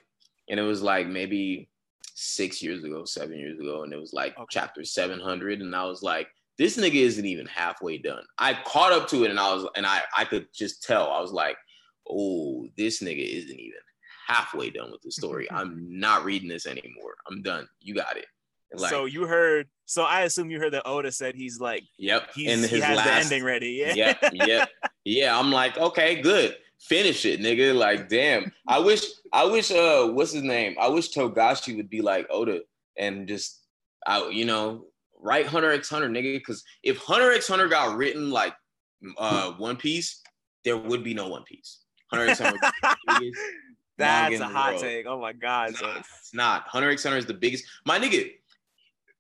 [SPEAKER 2] and it was like maybe six years ago, seven years ago, and it was like
[SPEAKER 1] Okay.
[SPEAKER 2] chapter 700, and I was like, this nigga isn't even halfway done. I caught up to it, and I was, and I, I could just tell. I was like, oh, this nigga isn't even halfway done with the story. I'm not reading this anymore. I'm done. You got it. Like,
[SPEAKER 1] so you heard so i assume you heard that oda said he's like
[SPEAKER 2] yep.
[SPEAKER 1] he's,
[SPEAKER 2] and
[SPEAKER 1] he
[SPEAKER 2] his
[SPEAKER 1] has
[SPEAKER 2] last
[SPEAKER 1] the ending ready yeah
[SPEAKER 2] yep, yep, yeah. I'm like, okay, good. Finish it, nigga. Like, damn. I wish, I wish, uh, what's his name? I wish Togashi would be like Oda and just, I, you know, write Hunter X Hunter, nigga. Because if Hunter X Hunter got written like, uh, One Piece, there would be no One Piece. Hunter X Hunter. would be the biggest
[SPEAKER 1] That's a hot
[SPEAKER 2] world.
[SPEAKER 1] take. Oh my god.
[SPEAKER 2] It's not. It's not. Hunter X Hunter is the biggest. My nigga,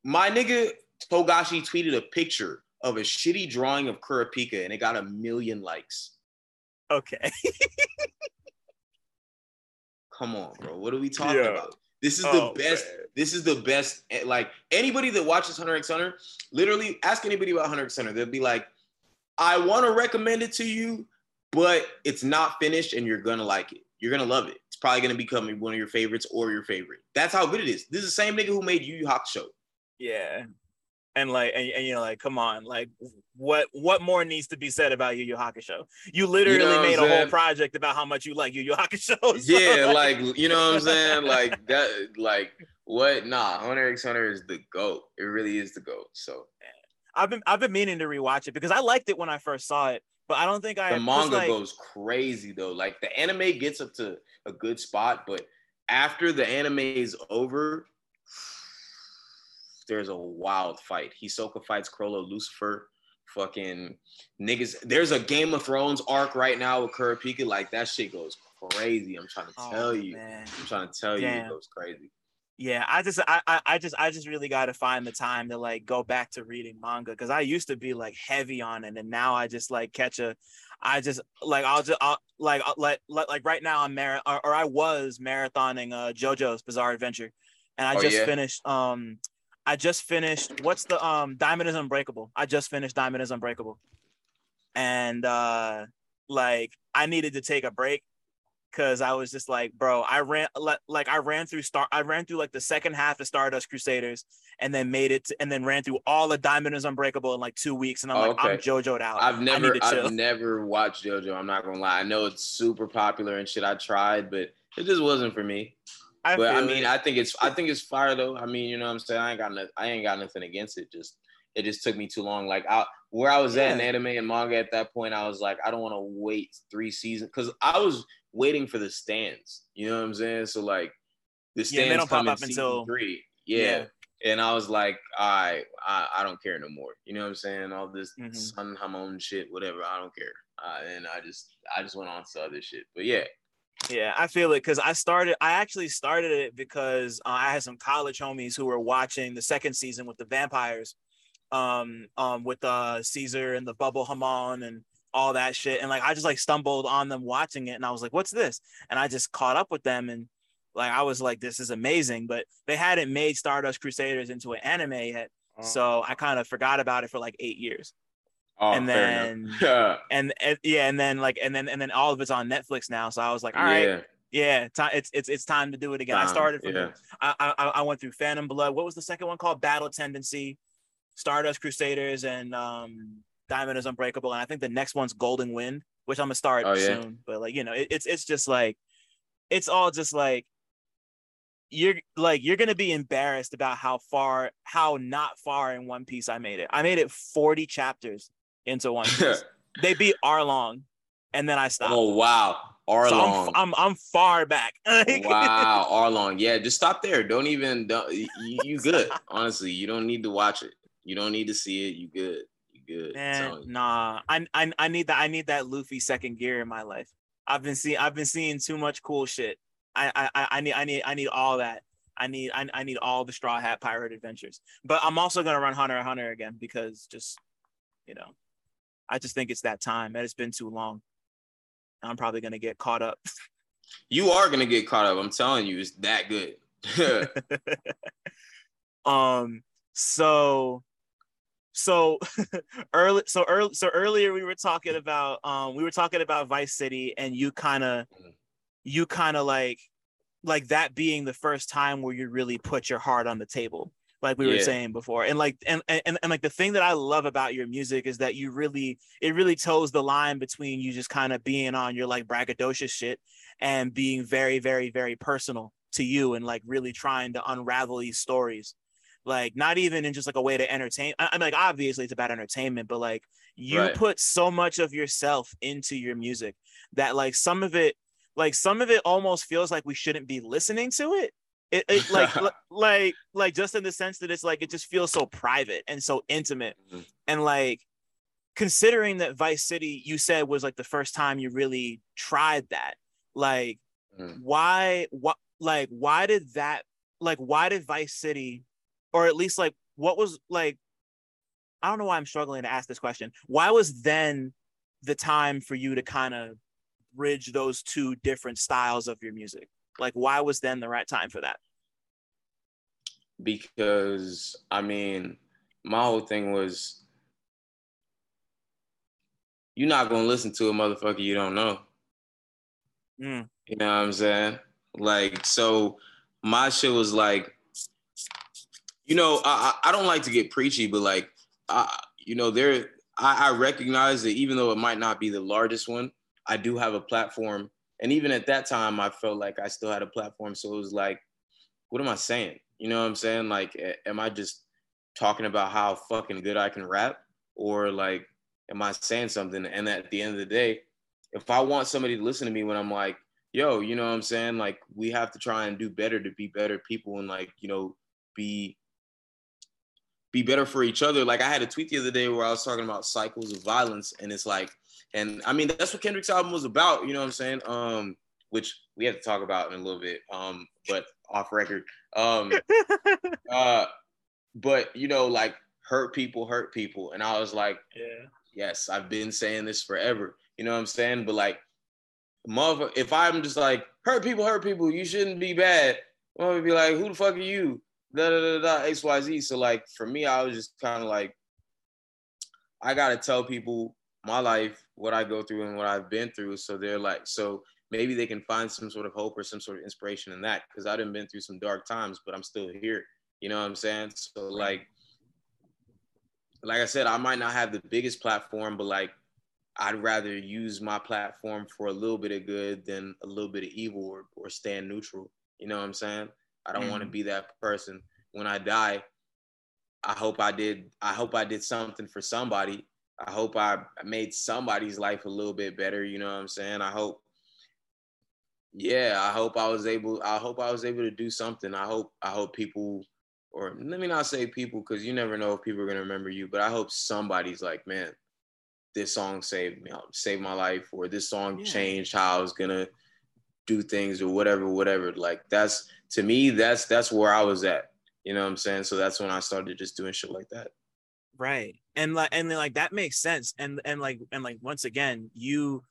[SPEAKER 2] my nigga Togashi tweeted a picture of a shitty drawing of Kurapika and it got a million likes.
[SPEAKER 1] Okay.
[SPEAKER 2] Come on, bro. What are we talking
[SPEAKER 1] Yeah.
[SPEAKER 2] about? This is the
[SPEAKER 1] Oh,
[SPEAKER 2] best.
[SPEAKER 1] man.
[SPEAKER 2] This is the best. eh, Like anybody that watches Hunter X Hunter, literally ask anybody about Hunter X Hunter. They'll be like, I want to recommend it to you, but it's not finished and you're gonna like it. You're gonna love it. It's probably gonna become one of your favorites or your favorite. That's how good it is. This is the same nigga who made Yu Yu Hakusho.
[SPEAKER 1] Yeah. And like, and, and you know, like, come on, like, what what more needs to be said about Yu Yu Hakusho? You literally
[SPEAKER 2] what I'm
[SPEAKER 1] made a whole project about how much you like Yu Yu Hakusho. so,
[SPEAKER 2] Yeah, like you know what I'm saying? Like that, like what? Nah, Hunter X Hunter is the GOAT. It really is the GOAT. So
[SPEAKER 1] I've been I've been meaning to rewatch it because I liked it when I first saw it, but I don't think I
[SPEAKER 2] the manga
[SPEAKER 1] like,
[SPEAKER 2] goes crazy though. Like the anime gets up to a good spot, but after the anime is over, there's a wild fight. Hisoka fights Chrollo Lucifer. Fucking niggas. There's a Game of Thrones arc right now with Kurapika. Like that shit goes crazy. I'm trying to
[SPEAKER 1] oh,
[SPEAKER 2] tell you.
[SPEAKER 1] man.
[SPEAKER 2] I'm trying to tell you it goes crazy.
[SPEAKER 1] Yeah, I just I, I I just I just really got to find the time to like go back to reading manga because I used to be like heavy on it, and now I just like catch a, I just like I'll just I'll, like I'll, like like like right now I'm mar or, or I was marathoning uh JoJo's Bizarre Adventure, and I
[SPEAKER 2] Oh,
[SPEAKER 1] just
[SPEAKER 2] yeah?
[SPEAKER 1] finished um I just finished what's the um Diamond is Unbreakable. I just finished Diamond is Unbreakable, and uh like I needed to take a break because I was just like, bro, I ran like, I ran through Star, I ran through like the second half of Stardust Crusaders, and then made it, to, and then ran through all of Diamond is Unbreakable in like two weeks, and I'm
[SPEAKER 2] Oh,
[SPEAKER 1] like, I'm
[SPEAKER 2] okay.
[SPEAKER 1] JoJo'd out.
[SPEAKER 2] I've never
[SPEAKER 1] need to chill.
[SPEAKER 2] I've never watched JoJo. I'm not gonna lie. I know it's super popular and shit. I tried, but it just wasn't for me.
[SPEAKER 1] I
[SPEAKER 2] but I mean,
[SPEAKER 1] it.
[SPEAKER 2] I think it's I think it's fire though. I mean, you know what I'm saying? I ain't got no, I ain't got nothing against it. Just it just took me too long. Like I where I was at in anime and manga at that point, I was like, I don't want to wait three seasons because I was waiting for the stands. You know what I'm saying? So like the
[SPEAKER 1] Yeah,
[SPEAKER 2] stands
[SPEAKER 1] don't pop
[SPEAKER 2] come in
[SPEAKER 1] up until-
[SPEAKER 2] three. Yeah. And I was like, all right, I, I don't care no more. You know what I'm saying? All this
[SPEAKER 1] Mhm.
[SPEAKER 2] sun hormone shit, whatever. I don't care. Uh, and I just I just went on to other shit. But yeah,
[SPEAKER 1] Yeah, I feel it because I started. I actually started it because uh, I had some college homies who were watching the second season with the vampires, um, um, with uh Caesar and the Bubble Hamon and all that shit. And like I just like stumbled on them watching it, and I was like, "What's this?" And I just caught up with them, and like I was like, "This is amazing." But they hadn't made Stardust Crusaders into an anime yet, oh. so I kind of forgot about it for like eight years. Oh, and then. And, and, yeah, and then like and then and then all of it's on Netflix now. So I was like, all right, yeah, yeah time, it's it's it's time to do it again. Time, I started from yeah. I, I I went through Phantom Blood. What was the second one called? Battle Tendency, Stardust Crusaders, and um Diamond is Unbreakable. And I think the next one's Golden Wind, which I'm gonna start oh, yeah? soon. But like you know, it, it's it's just like it's all just like you're like you're gonna be embarrassed about how far how not far in one piece i made it i made it 40 chapters into One Piece. they beat Arlong, and then I stopped.
[SPEAKER 2] Oh wow, Arlong. So
[SPEAKER 1] I'm, I'm, I'm far back.
[SPEAKER 2] wow, Arlong. Yeah, just stop there. Don't even. Don't, you, you good? Honestly, you don't need to watch it. You don't need to see it. You good? You good?
[SPEAKER 1] Man, nah. I, I I need that. I need that Luffy second gear in my life. I've been seeing. I've been seeing too much cool shit. I I I need I need I need all that. I need I, I need all the Straw Hat Pirate adventures. But I'm also gonna run Hunter Hunter again because just you know I just think it's that time and it's been too long. I'm probably gonna get caught up.
[SPEAKER 2] You are gonna get caught up. I'm telling you, it's that good.
[SPEAKER 1] um. So. So early. So early. So earlier we were talking about. Um. We were talking about Vice City, and you kind of. You kind of like, like that being the first time where you really put your heart on the table like we yeah. were saying before and like and, and and like the thing that i love about your music is that you really it really toes the line between you just kind of being on your like braggadocious shit and being very very very personal to you and like really trying to unravel these stories like not even in just like a way to entertain i, I mean like obviously it's about entertainment but like you right. put so much of yourself into your music that like some of it like some of it almost feels like we shouldn't be listening to it it, it like like like just in the sense that it's like it just feels so private and so intimate mm-hmm. and like considering that vice city you said was like the first time you really tried that like mm. why what like why did that like why did vice city or at least like what was like i don't know why i'm struggling to ask this question why was then the time for you to kind of bridge those two different styles of your music like, why was then the right time for that?
[SPEAKER 2] Because I mean, my whole thing was you're not gonna listen to a motherfucker you don't know. Mm. You know what I'm saying? Like, so my shit was like, you know, I, I don't like to get preachy, but like, I, you know, there, I, I recognize that even though it might not be the largest one, I do have a platform and even at that time, I felt like I still had a platform. So it was like, what am I saying? You know what I'm saying? Like, am I just talking about how fucking good I can rap? Or like, am I saying something? And at the end of the day, if I want somebody to listen to me when I'm like, yo, you know what I'm saying? Like, we have to try and do better to be better people and like, you know, be be better for each other. Like I had a tweet the other day where I was talking about cycles of violence, and it's like and I mean, that's what Kendrick's album was about, you know what I'm saying? Um, which we have to talk about in a little bit, um, but off record. Um, uh, but you know, like hurt people hurt people. And I was like, yeah, yes, I've been saying this forever. You know what I'm saying? But like, mother, if I'm just like hurt people, hurt people, you shouldn't be bad. I'm gonna be like, who the fuck are you? Da da da da X Y Z. So like for me, I was just kind of like, I gotta tell people my life, what I go through and what I've been through. So they're like, so maybe they can find some sort of hope or some sort of inspiration in that. Cause I didn't been through some dark times, but I'm still here. You know what I'm saying? So like, like I said, I might not have the biggest platform, but like I'd rather use my platform for a little bit of good than a little bit of evil or, or stand neutral. You know what I'm saying? I don't mm want to be that person. When I die, I hope I did I hope I did something for somebody I hope I made somebody's life a little bit better. You know what I'm saying? I hope, yeah, I hope I was able. I hope I was able to do something. I hope. I hope people, or let me not say people, because you never know if people are gonna remember you. But I hope somebody's like, man, this song saved me, saved my life, or this song yeah. changed how I was gonna do things or whatever, whatever. Like that's to me, that's that's where I was at. You know what I'm saying? So that's when I started just doing shit like that.
[SPEAKER 1] Right. And like and like that makes sense. And and like and like once again, you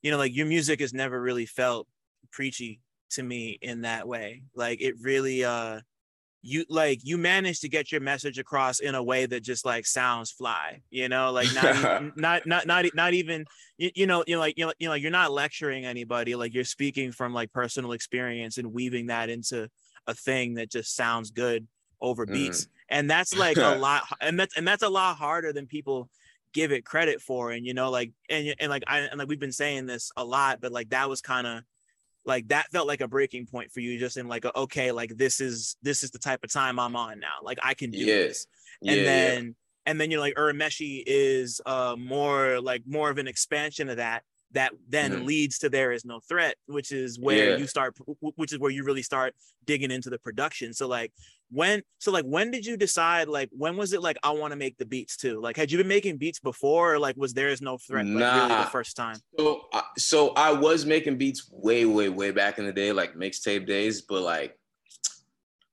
[SPEAKER 1] you know, like your music has never really felt preachy to me in that way. Like it really uh you like you managed to get your message across in a way that just like sounds fly you know like not not not not not even you, you know you know like you know, you know you're not lecturing anybody like you're speaking from like personal experience and weaving that into a thing that just sounds good over beats mm. And that's like a lot and that's and that's a lot harder than people give it credit for and you know like and, and like I and like we've been saying this a lot but like that was kind of like that felt like a breaking point for you just in like a, okay like this is this is the type of time i'm on now. Like i can do this. And yeah, then yeah. and then you know like urameshi is uh more like more of an expansion of that that then mm-hmm. leads to there is no threat which is where yeah. you start which is where you really start digging into the production so like when so like when did you decide like when was it like i want to make the beats too like had you been making beats before or like was there is no threat like nah. really the first time
[SPEAKER 2] so so i was making beats way way way back in the day like mixtape days but like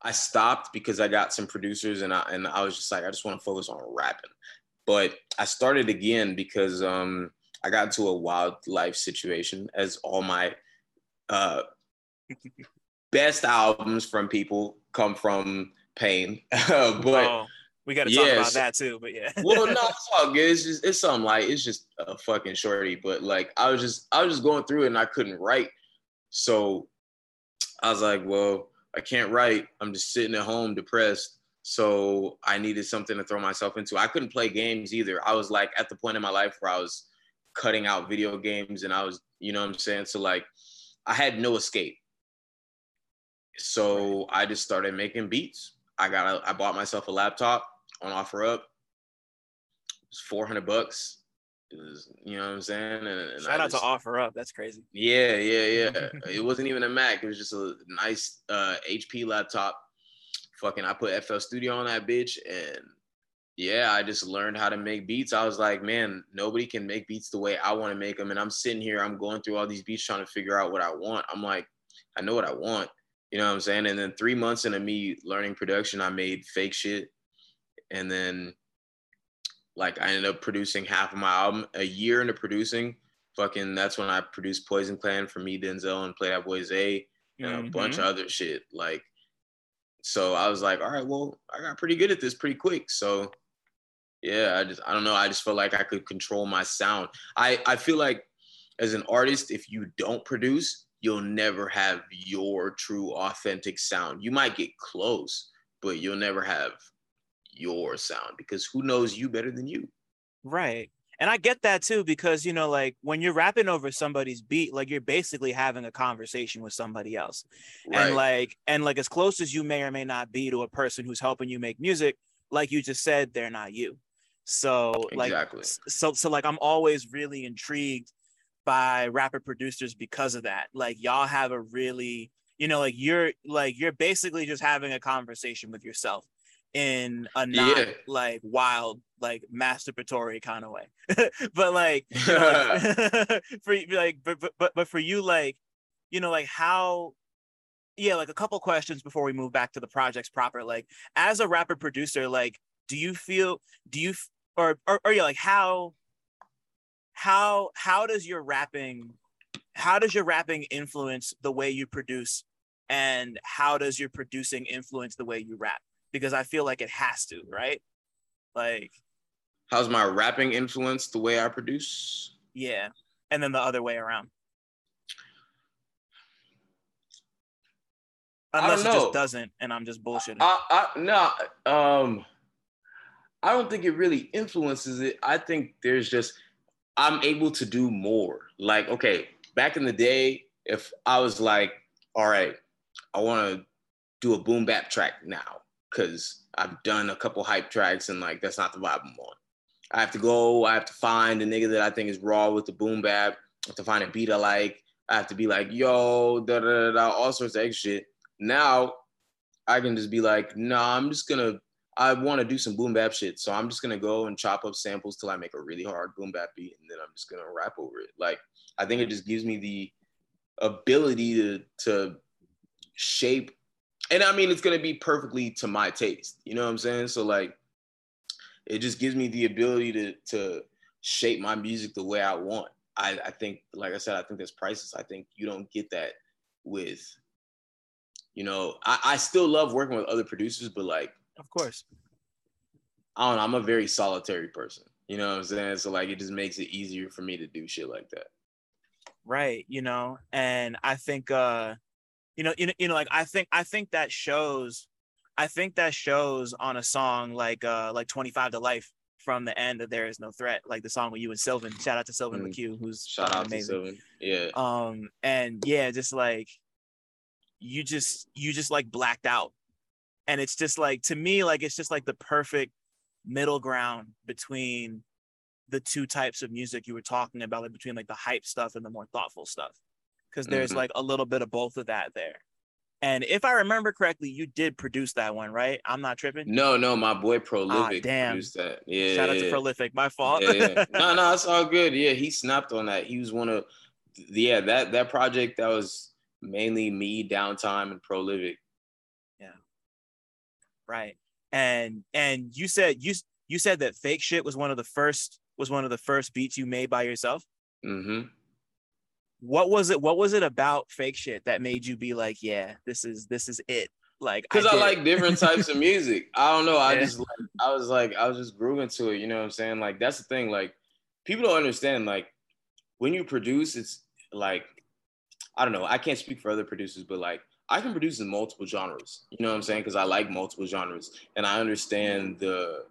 [SPEAKER 2] i stopped because i got some producers and i and i was just like i just want to focus on rapping but i started again because um i got into a wildlife situation as all my uh best albums from people come from pain. but oh,
[SPEAKER 1] we got to talk about that too. But yeah.
[SPEAKER 2] well, no, it's all good. It's just it's something like it's just a fucking shorty. But like I was just I was just going through it and I couldn't write. So I was like, well, I can't write. I'm just sitting at home depressed. So I needed something to throw myself into. I couldn't play games either. I was like at the point in my life where I was cutting out video games and I was, you know what I'm saying? So like I had no escape. So I just started making beats. I got a, I bought myself a laptop on OfferUp. It was 400 bucks. It was, you know what I'm saying? And, and
[SPEAKER 1] Shout I out just, to OfferUp. That's crazy.
[SPEAKER 2] Yeah, yeah, yeah. it wasn't even a Mac. It was just a nice uh, HP laptop. Fucking, I put FL Studio on that bitch, and yeah, I just learned how to make beats. I was like, man, nobody can make beats the way I want to make them. And I'm sitting here, I'm going through all these beats trying to figure out what I want. I'm like, I know what I want. You know what I'm saying? And then three months into me learning production, I made fake shit. And then like I ended up producing half of my album. A year into producing, fucking that's when I produced Poison Clan for me, Denzel, and Play That Boy Zay, and mm-hmm. a bunch of other shit. Like, so I was like, all right, well, I got pretty good at this pretty quick. So yeah, I just I don't know. I just felt like I could control my sound. I I feel like as an artist, if you don't produce, you'll never have your true authentic sound. You might get close, but you'll never have your sound because who knows you better than you?
[SPEAKER 1] Right. And I get that too because you know like when you're rapping over somebody's beat like you're basically having a conversation with somebody else. Right. And like and like as close as you may or may not be to a person who's helping you make music, like you just said they're not you. So like exactly. so so like I'm always really intrigued by rapper producers because of that. Like y'all have a really, you know, like you're like you're basically just having a conversation with yourself in a not yeah. like wild, like masturbatory kind of way. but like, you know, like for like, but, but but for you, like, you know, like how yeah, like a couple questions before we move back to the projects proper. Like, as a rapper producer, like, do you feel, do you, or, or, or yeah, like, how, how how does your rapping how does your rapping influence the way you produce? And how does your producing influence the way you rap? Because i feel like it has to right? Like
[SPEAKER 2] how's my rapping influence the way i produce?
[SPEAKER 1] Yeah and then the other way around. Unless it just doesn't and i'm just bullshitting.
[SPEAKER 2] I, I, no um i don't think it really influences it i think there's just I'm able to do more. Like, okay, back in the day, if I was like, all right, I want to do a boom bap track now because I've done a couple hype tracks and like that's not the vibe I'm on. I have to go, I have to find a nigga that I think is raw with the boom bap. I have to find a beat I like. I have to be like, yo, da da da, all sorts of extra shit. Now I can just be like, nah, I'm just gonna I want to do some boom bap shit. So I'm just gonna go and chop up samples till I make a really hard boom bap beat, and then I'm just gonna rap over it. Like I think it just gives me the ability to to shape and I mean it's gonna be perfectly to my taste. You know what I'm saying? So like it just gives me the ability to to shape my music the way I want. I, I think, like I said, I think that's priceless. I think you don't get that with, you know, I, I still love working with other producers, but like,
[SPEAKER 1] of course,
[SPEAKER 2] I don't know. I'm a very solitary person. You know what I'm saying? So like, it just makes it easier for me to do shit like that.
[SPEAKER 1] Right. You know, and I think, uh, you know, you know, you know, like I think, I think that shows, I think that shows on a song like, uh, like 25 to Life from the end of There Is No Threat, like the song with you and Sylvan. Shout out to Sylvan mm. LaCue, who's
[SPEAKER 2] shout out amazing. to Sylvan. Yeah.
[SPEAKER 1] Um, and yeah, just like you just you just like blacked out. And it's just like to me, like it's just like the perfect middle ground between the two types of music you were talking about, like between like the hype stuff and the more thoughtful stuff. Cause there's mm-hmm. like a little bit of both of that there. And if I remember correctly, you did produce that one, right? I'm not tripping.
[SPEAKER 2] No, no, my boy Prolific
[SPEAKER 1] ah, damn.
[SPEAKER 2] produced that. Yeah.
[SPEAKER 1] Shout out to Prolific. My fault.
[SPEAKER 2] yeah, yeah. No, no, it's all good. Yeah, he snapped on that. He was one of yeah, that that project that was mainly me, downtime, and Prolific.
[SPEAKER 1] Right. And and you said you you said that fake shit was one of the first was one of the first beats you made by yourself.
[SPEAKER 2] Mm-hmm.
[SPEAKER 1] What was it what was it about fake shit that made you be like yeah this is this is it? Like
[SPEAKER 2] because I, I, like different types of music. I don't know. I yeah. just like i was like i was just grooving to it you know what i'm saying? Like that's the thing like people don't understand like when you produce it's like i don't know. I can't speak for other producers but like i can produce in multiple genres you know what i'm saying because i like multiple genres and i understand the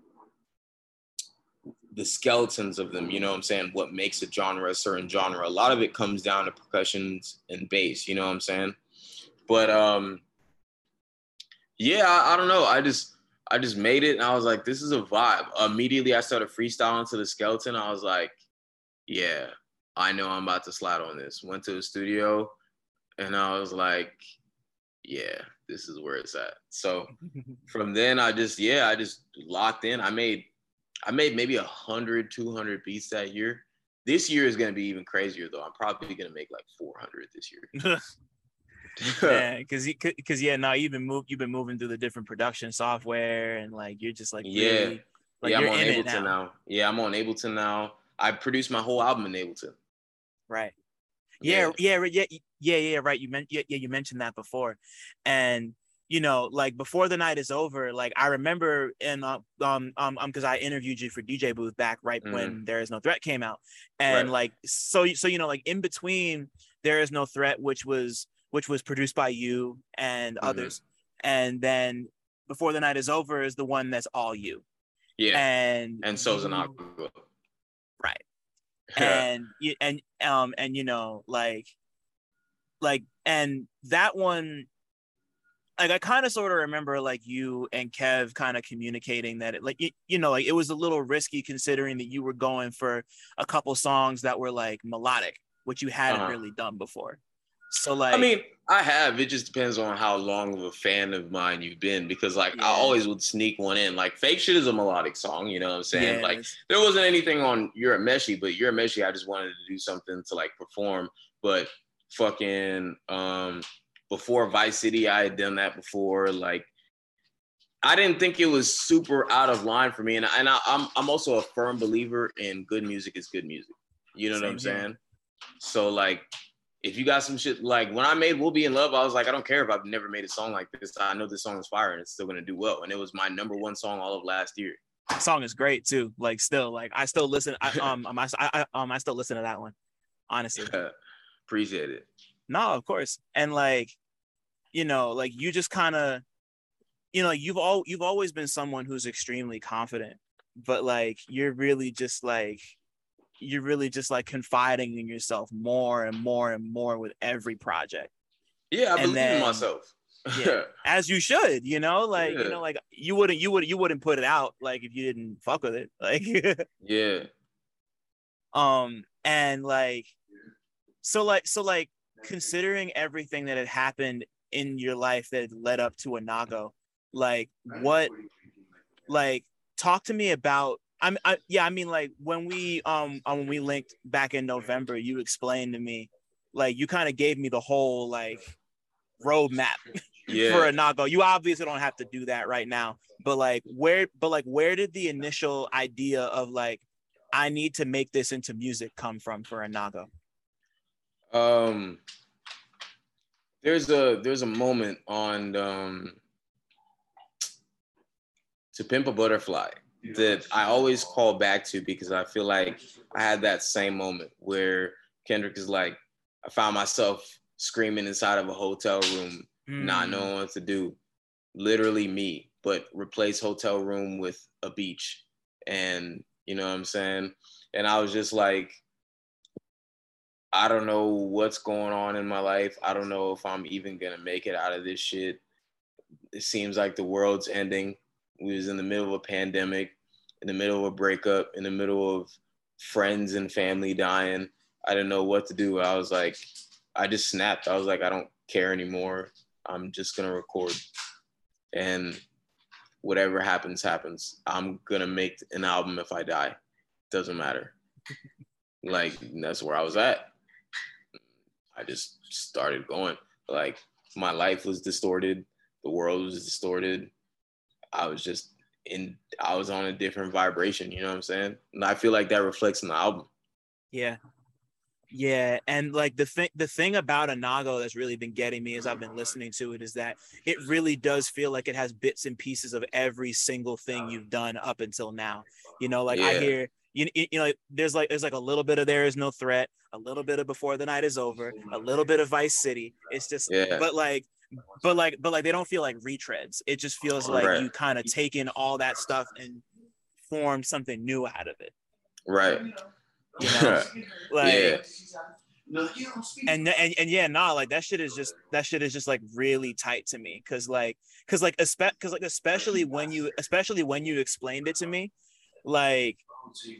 [SPEAKER 2] the skeletons of them, you know what I'm saying? What makes a genre a certain genre. A lot of it comes down to percussions and bass, you know what I'm saying? But um yeah, I, I don't know. I just I just made it and I was like, this is a vibe. Immediately I started freestyling to the skeleton. I was like, yeah, I know I'm about to slide on this. Went to the studio and I was like, yeah, this is where it's at. So from then I just, yeah, I just locked in. I made I made maybe a hundred, 200 beats that year. This year is going to be even crazier though. I'm probably going to make like 400 this year.
[SPEAKER 1] yeah, because because yeah, now you've been moved, you've been moving through the different production software, and like you're just like
[SPEAKER 2] yeah, really, like, yeah, I'm on Ableton now. now. Yeah, I'm on Ableton now. I produced my whole album in Ableton.
[SPEAKER 1] Right. Yeah, yeah, yeah, yeah, yeah, yeah. Right. You meant yeah, yeah. You mentioned that before, and you know, like before the night is over, like I remember and uh, um um um because I interviewed you for DJ Booth back right mm. when There Is No Threat came out, and right. like so so you know like in between There Is No Threat, which was which was produced by you and mm-hmm. others, and then Before the Night is Over is the one that's all you.
[SPEAKER 2] Yeah,
[SPEAKER 1] and
[SPEAKER 2] and so's an aqua.
[SPEAKER 1] Right, and you and um and you know like like and that one like I kind of sort of remember like you and Kev kind of communicating that it like you, you know like it was a little risky considering that you were going for a couple songs that were like melodic, which you hadn't uh-huh. really done before. So like
[SPEAKER 2] I mean, I have. It just depends on how long of a fan of mine you've been because like yeah. I always would sneak one in. Like fake shit is a melodic song, you know what I'm saying? Yeah, like there wasn't anything on Urameshi, but Urameshi, I just wanted to do something to like perform. But fucking um before Vice City, I had done that before. Like, I didn't think it was super out of line for me, and and I, am I'm, I'm also a firm believer in good music is good music. You know Same what I'm saying? So like, if you got some shit like when I made "We'll Be in Love," I was like, I don't care if I've never made a song like this. I know this song is fire and it's still gonna do well, and it was my number one song all of last year.
[SPEAKER 1] That song is great too. Like, still, like I still listen. I, um, I, I, um, I still listen to that one. Honestly,
[SPEAKER 2] appreciate it.
[SPEAKER 1] No, of course. And like, you know, like you just kind of, you know, you've all you've always been someone who's extremely confident, but like you're really just like you're really just like confiding in yourself more and more and more with every project.
[SPEAKER 2] Yeah, I and believe then, in myself.
[SPEAKER 1] yeah, as you should, you know, like yeah. you know, like you wouldn't, you would, you wouldn't put it out like if you didn't fuck with it, like
[SPEAKER 2] yeah.
[SPEAKER 1] Um, and like, so like, so like, considering everything that had happened in your life that led up to Anago, like what, like talk to me about. I'm, I, yeah, I mean, like when we um, um when we linked back in November, you explained to me like you kind of gave me the whole like roadmap
[SPEAKER 2] Yeah.
[SPEAKER 1] for Anago. You obviously don't have to do that right now, but like where but like where did the initial idea of like I need to make this into music come from for Anago?
[SPEAKER 2] Um, there's a there's a moment on um, to pimp a butterfly that I always call back to because I feel like I had that same moment where Kendrick is like, I found myself screaming inside of a hotel room, not
[SPEAKER 1] Mm.
[SPEAKER 2] knowing what to do. Literally me, but replace hotel room with a beach. And you know what I'm saying? And I was just like, I don't know what's going on in my life. I don't know if I'm even gonna make it out of this shit. It seems like the world's ending. We was in the middle of a pandemic, in the middle of a breakup, in the middle of friends and family dying. I didn't know what to do. I was like, I just snapped. I was like, I don't care anymore. I'm just gonna record. And whatever happens, happens. I'm gonna make an album if I die. Doesn't matter. Like that's where I was at. I just started going. Like my life was distorted, the world was distorted. I was just in I was on a different vibration, you know what I'm saying? And I feel like that reflects in the album.
[SPEAKER 1] Yeah. Yeah, and like the thing the thing about Anago that's really been getting me as I've been listening to it is that it really does feel like it has bits and pieces of every single thing uh. you've done up until now. You know, like I hear you, you you know there's like there's like a little bit of there is no threat, a little bit of before the night is over, a little bit of Vice City. It's just
[SPEAKER 2] Yeah.
[SPEAKER 1] but like but like but like they don't feel like retreads. It just feels like
[SPEAKER 2] Right.
[SPEAKER 1] you kind of taken all that stuff and formed something new out of it.
[SPEAKER 2] Right.
[SPEAKER 1] You know? Like
[SPEAKER 2] yeah.
[SPEAKER 1] and, and and yeah, nah, like that shit is just that shit is just like really tight to me, cause like, cause like, espe- cause like, especially when you, especially when you explained it to me, like,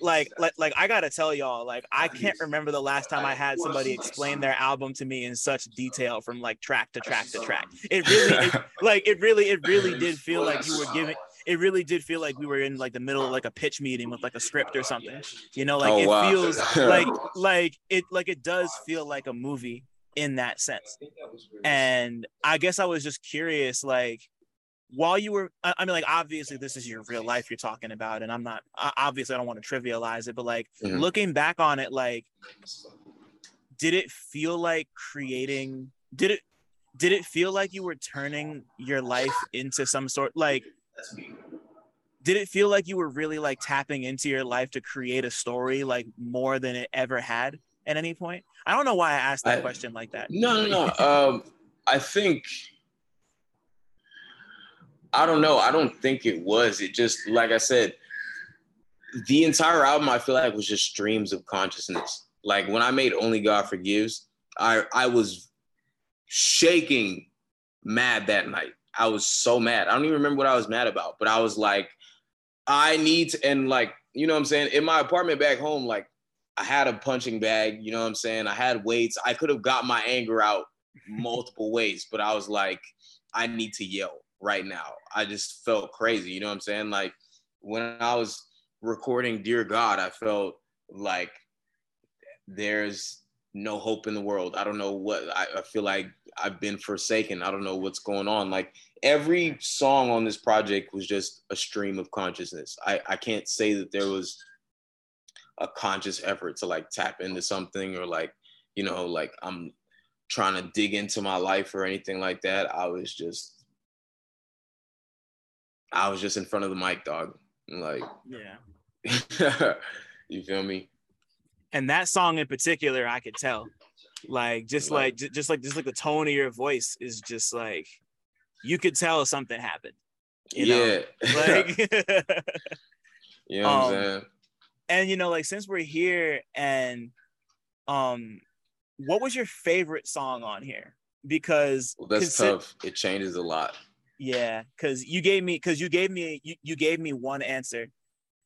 [SPEAKER 1] like, like, like, I gotta tell y'all, like, I can't remember the last time I had somebody explain their album to me in such detail from like track to track to track. It really, it, like, it really, it really did feel like you were giving. It really did feel like we were in like the middle of like a pitch meeting with like a script or something. You know, like
[SPEAKER 2] Oh,
[SPEAKER 1] it
[SPEAKER 2] wow.
[SPEAKER 1] feels like like it like it does feel like a movie in that sense. And I guess I was just curious, like while you were, I mean, like obviously this is your real life you're talking about, and I'm not obviously I don't want to trivialize it, but like
[SPEAKER 2] Mhm.
[SPEAKER 1] looking back on it, like did it feel like creating? Did it? Did it feel like you were turning your life into some sort like? Did it feel like you were really like tapping into your life to create a story like more than it ever had at any point? I don't know why I asked that
[SPEAKER 2] I-
[SPEAKER 1] question like that.
[SPEAKER 2] No, no, no. Um, I think I don't know. I don't think it was. It just like I said, the entire album I feel like was just streams of consciousness. Like when I made Only God Forgives, I I was shaking mad that night. I was so mad. I don't even remember what I was mad about, but I was like, I need to, and like, you know what I'm saying? In my apartment back home, like I had a punching bag, you know what I'm saying? I had weights. I could have got my anger out multiple ways, but I was like, I need to yell right now. I just felt crazy, you know what I'm saying? Like when I was recording Dear God, I felt like there's no hope in the world. I don't know what I, I feel like I've been forsaken. I don't know what's going on. Like every song on this project was just a stream of consciousness. I, I can't say that there was a conscious effort to like tap into something or like, you know, like I'm trying to dig into my life or anything like that. I was just I was just in front of the mic, dog. Like
[SPEAKER 1] Yeah.
[SPEAKER 2] you feel me?
[SPEAKER 1] and that song in particular i could tell like just like
[SPEAKER 2] Like-
[SPEAKER 1] ju- just like just like the tone of your voice is just like you could tell something happened You know,
[SPEAKER 2] yeah.
[SPEAKER 1] like
[SPEAKER 2] you know what I'm
[SPEAKER 1] um,
[SPEAKER 2] saying?
[SPEAKER 1] and you know like since we're here and um what was your favorite song on here because
[SPEAKER 2] Well, that's
[SPEAKER 1] consi-
[SPEAKER 2] tough. It changes a lot.
[SPEAKER 1] Yeah because you gave me because you gave me you, you gave me one answer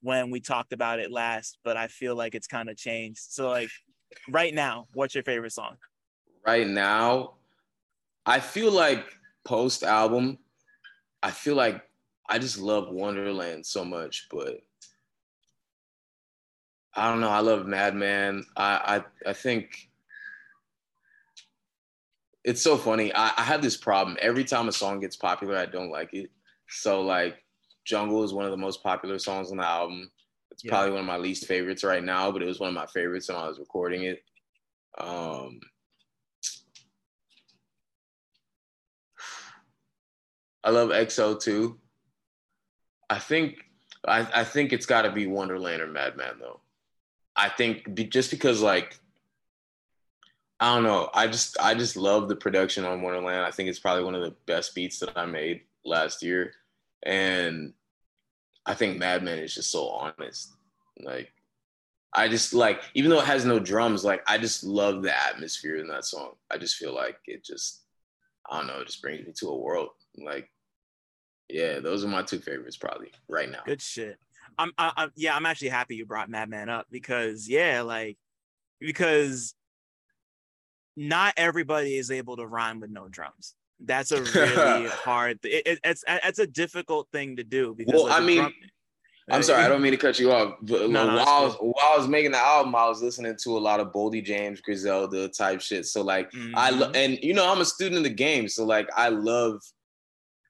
[SPEAKER 1] when we talked about it last but i feel like it's kind of changed so like right now what's your favorite song
[SPEAKER 2] Right now, I feel like post album, I feel like I just love Wonderland so much, but I don't know. I love Madman. I I, I think it's so funny. I, I have this problem. Every time a song gets popular, I don't like it. So like Jungle is one of the most popular songs on the album. It's yeah. probably one of my least favorites right now, but it was one of my favorites when I was recording it. Um, I love XO too. I think I, I think it's got to be Wonderland or Madman though. I think be, just because like I don't know, I just I just love the production on Wonderland. I think it's probably one of the best beats that I made last year, and I think Madman is just so honest. Like I just like even though it has no drums, like I just love the atmosphere in that song. I just feel like it just I don't know, it just brings me to a world like yeah, those are my two favorites probably right now.
[SPEAKER 1] Good shit. I'm, I, am yeah, I'm actually happy you brought Madman up because yeah, like because not everybody is able to rhyme with no drums. That's a really hard. It, it, it's it's a difficult thing to do because.
[SPEAKER 2] Well, like, I mean, drum, I'm sorry, I don't mean to cut you off. But no, no, while, I was, while I was making the album, I was listening to a lot of Boldy James, Griselda type shit. So like, mm-hmm. I lo- and you know, I'm a student of the game, so like, I love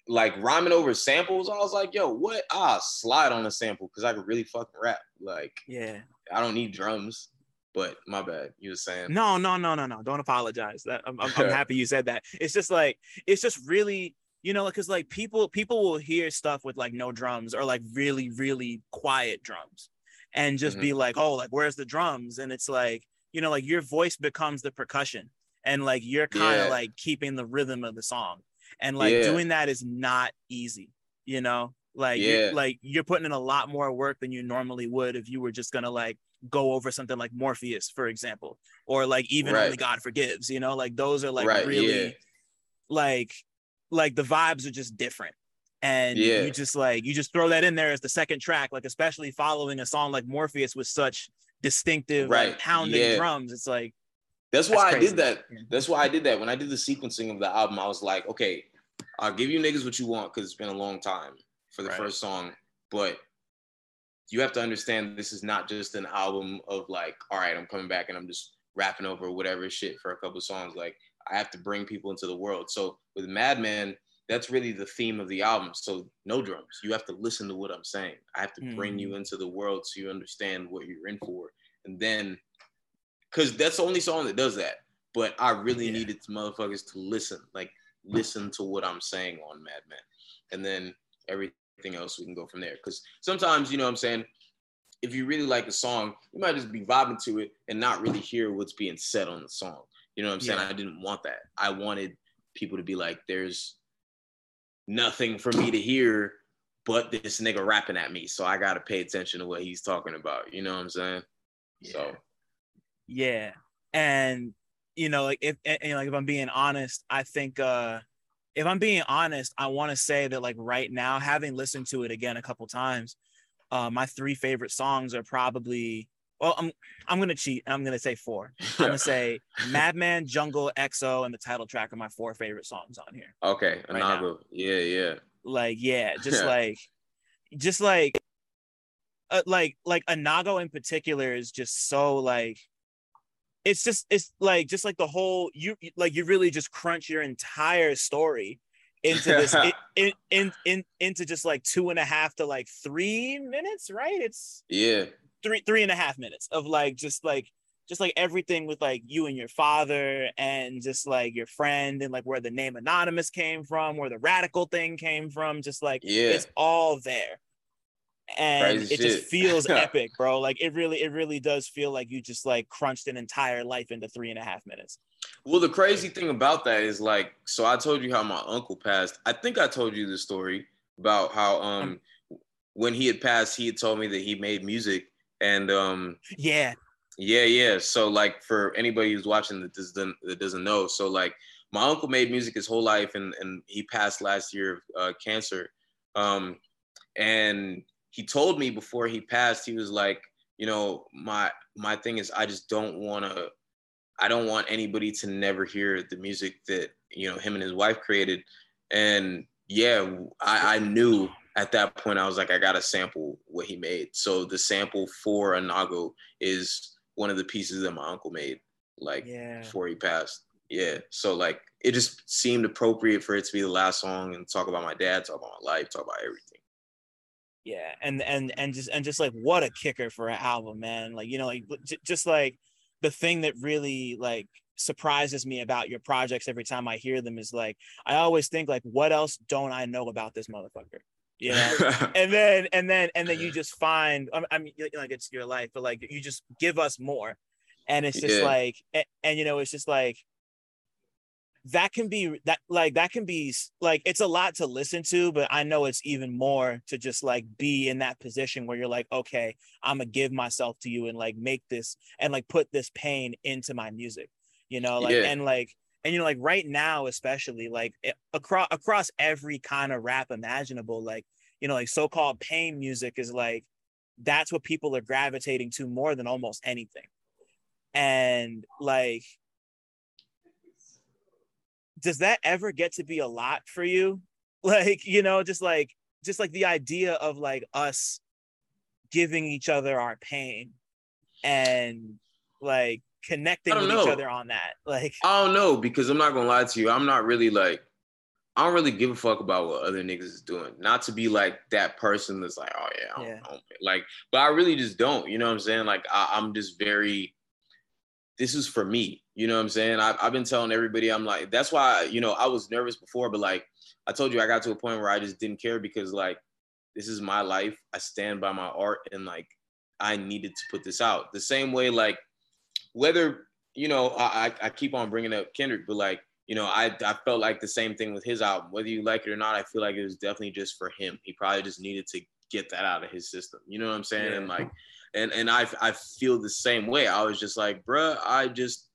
[SPEAKER 2] like rhyming over samples, I was like, yo, what? Ah, slide on a sample because I could really fucking rap. Like,
[SPEAKER 1] yeah,
[SPEAKER 2] I don't need drums. But my bad, you were saying.
[SPEAKER 1] No, no, no, no, no. Don't apologize. That I'm, I'm, I'm happy you said that. It's just like it's just really, you know, because like people people will hear stuff with like no drums or like really really quiet drums, and just mm-hmm. be like, oh, like where's the drums? And it's like, you know, like your voice becomes the percussion, and like you're kind of yeah. like keeping the rhythm of the song and like yeah. doing that is not easy you know like yeah. you're, like you're putting in a lot more work than you normally would if you were just gonna like go over something like morpheus for example or like even right. only god forgives you know like those are like right. really yeah. like like the vibes are just different and yeah. you just like you just throw that in there as the second track like especially following a song like morpheus with such distinctive right. like pounding yeah. drums it's like
[SPEAKER 2] that's why That's I did that. That's why I did that. When I did the sequencing of the album, I was like, okay, I'll give you niggas what you want because it's been a long time for the first song. But you have to understand this is not just an album of like, all right, I'm coming back and I'm just rapping over whatever shit for a couple songs. Like I have to bring people into the world. So with Madman, that's really the theme of the album. So no drums. You have to listen to what I'm saying. I have to mm. bring you mm. into the world so you understand what you're in for. And then because that's the only song that does that. But I really yeah. needed motherfuckers to listen, like listen to what I'm saying on Madman, and then everything else we can go from there. Because sometimes, you know, what I'm saying, if you really like a song, you might just be vibing to it and not really hear what's being said on the song. You know what I'm saying? Yeah. I didn't want that. I wanted people to be like, there's nothing for me to hear but this nigga rapping at me. So I gotta pay attention to what he's talking about. You know what I'm saying? Yeah. So
[SPEAKER 1] yeah. And you know, like if and, like if I'm being honest, I think uh if I'm being honest, I want to say that like right now, having listened to it again a couple times, uh, my three favorite songs are probably well, I'm I'm gonna cheat. I'm gonna say four. I'm gonna say Madman, Jungle, XO, and the title track are my four favorite songs on here.
[SPEAKER 2] Okay, right Yeah, yeah.
[SPEAKER 1] Like yeah, just like, just like, uh, like like Anago in particular is just so like it's just it's like just like the whole you like you really just crunch your entire story into this in, in, in in into just like two and a half to like three minutes right? It's
[SPEAKER 2] yeah.
[SPEAKER 1] three three and a half minutes of like just like just like everything with like you and your father and just like your friend and like where the name anonymous came from where the radical thing came from just like yeah. it's all there and Crazy it shit. just feels epic, bro. Like it really, it really does feel like you just like crunched an entire life into three and a half minutes.
[SPEAKER 2] Well, the crazy thing about that is like, so I told you how my uncle passed. I think I told you the story about how um when he had passed, he had told me that he made music and um
[SPEAKER 1] yeah.
[SPEAKER 2] Yeah, yeah. So like for anybody who's watching that doesn't that doesn't know, so like my uncle made music his whole life and and he passed last year of uh, cancer. Um and he told me before he passed, he was like, you know, my my thing is I just don't want to I don't want anybody to never hear the music that, you know, him and his wife created. And yeah, I, I knew at that point I was like, I gotta sample what he made. So the sample for Anago is one of the pieces that my uncle made, like yeah. before he passed. yeah. So like it just seemed appropriate for it to be the last song and talk about my dad, talk about my life, talk about everything.
[SPEAKER 1] Yeah, and and and just and just like what a kicker for an album, man. Like you know, like just like the thing that really like surprises me about your projects every time I hear them is like I always think like what else don't I know about this motherfucker? You know? and then and then and then you just find um, I mean like it's your life, but like you just give us more. And it's just yeah. like and, and you know, it's just like that can be that like that can be like it's a lot to listen to but i know it's even more to just like be in that position where you're like okay i'm gonna give myself to you and like make this and like put this pain into my music you know like yeah. and like and you know like right now especially like eh, across across every kind of rap imaginable like you know like so-called pain music is like that's what people are gravitating to more than almost anything and like does that ever get to be a lot for you? Like, you know, just like just like the idea of like us giving each other our pain and like connecting with know. each other on that. Like
[SPEAKER 2] I don't know because I'm not gonna lie to you. I'm not really like I don't really give a fuck about what other niggas is doing. Not to be like that person that's like, oh yeah, I don't, yeah. I don't like, but I really just don't. You know what I'm saying? Like I, I'm just very. This is for me. You know what I'm saying? I, I've been telling everybody, I'm like, that's why, you know, I was nervous before, but like, I told you, I got to a point where I just didn't care because like, this is my life. I stand by my art and like, I needed to put this out. The same way, like, whether, you know, I, I keep on bringing up Kendrick, but like, you know, I, I felt like the same thing with his album. Whether you like it or not, I feel like it was definitely just for him. He probably just needed to get that out of his system. You know what I'm saying? Yeah. And like, and and I I feel the same way. I was just like, bruh, I just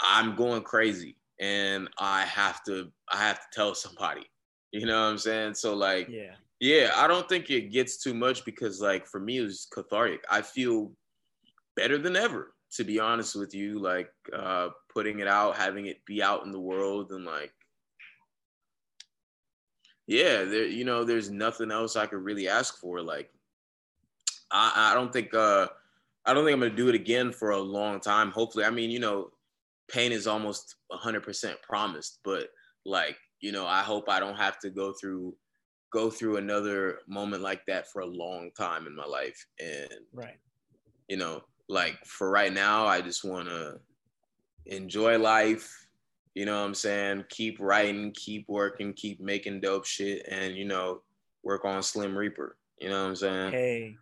[SPEAKER 2] I'm going crazy and I have to I have to tell somebody. You know what I'm saying? So like
[SPEAKER 1] yeah.
[SPEAKER 2] Yeah, I don't think it gets too much because like for me it was cathartic. I feel better than ever to be honest with you like uh putting it out, having it be out in the world and like yeah, there you know there's nothing else I could really ask for like I I don't think uh I don't think I'm gonna do it again for a long time. Hopefully, I mean, you know, pain is almost 100% promised but like you know i hope i don't have to go through go through another moment like that for a long time in my life and
[SPEAKER 1] right
[SPEAKER 2] you know like for right now i just want to enjoy life you know what i'm saying? Keep writing keep working keep making dope shit and you know work on slim reaper. You know what i'm saying?
[SPEAKER 1] Hey.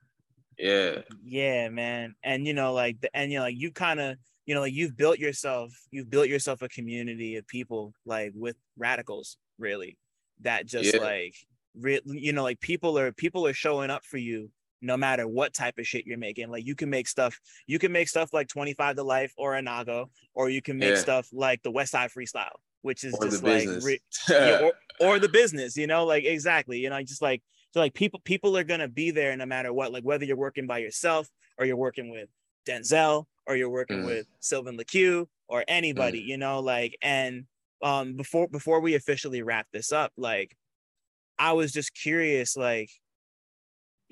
[SPEAKER 2] Yeah.
[SPEAKER 1] Yeah man. And you know like the and you know like you kind of you know like you've built yourself you've built yourself a community of people like with radicals really that just yeah. like re- you know like people are people are showing up for you no matter what type of shit you're making like you can make stuff you can make stuff like 25 to life or Anago or you can make yeah. stuff like the west side freestyle which is or just like re- yeah, or, or the business you know like exactly you know just like so like people people are gonna be there no matter what like whether you're working by yourself or you're working with denzel or you're working mm. with Sylvan LaCue or anybody, mm. you know, like and um before before we officially wrap this up, like I was just curious, like,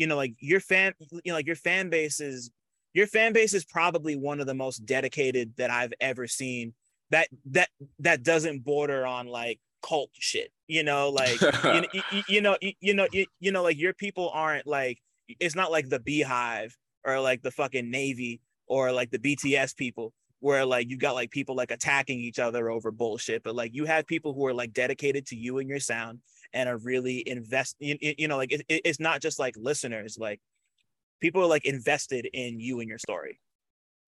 [SPEAKER 1] you know, like your fan, you know, like your fan base is your fan base is probably one of the most dedicated that I've ever seen. That that that doesn't border on like cult shit, you know, like you, you, you know, you, you know, you, you know, like your people aren't like it's not like the beehive or like the fucking navy or like the BTS people where like you got like people like attacking each other over bullshit but like you have people who are like dedicated to you and your sound and are really invest you, you know like it, it's not just like listeners like people are like invested in you and your story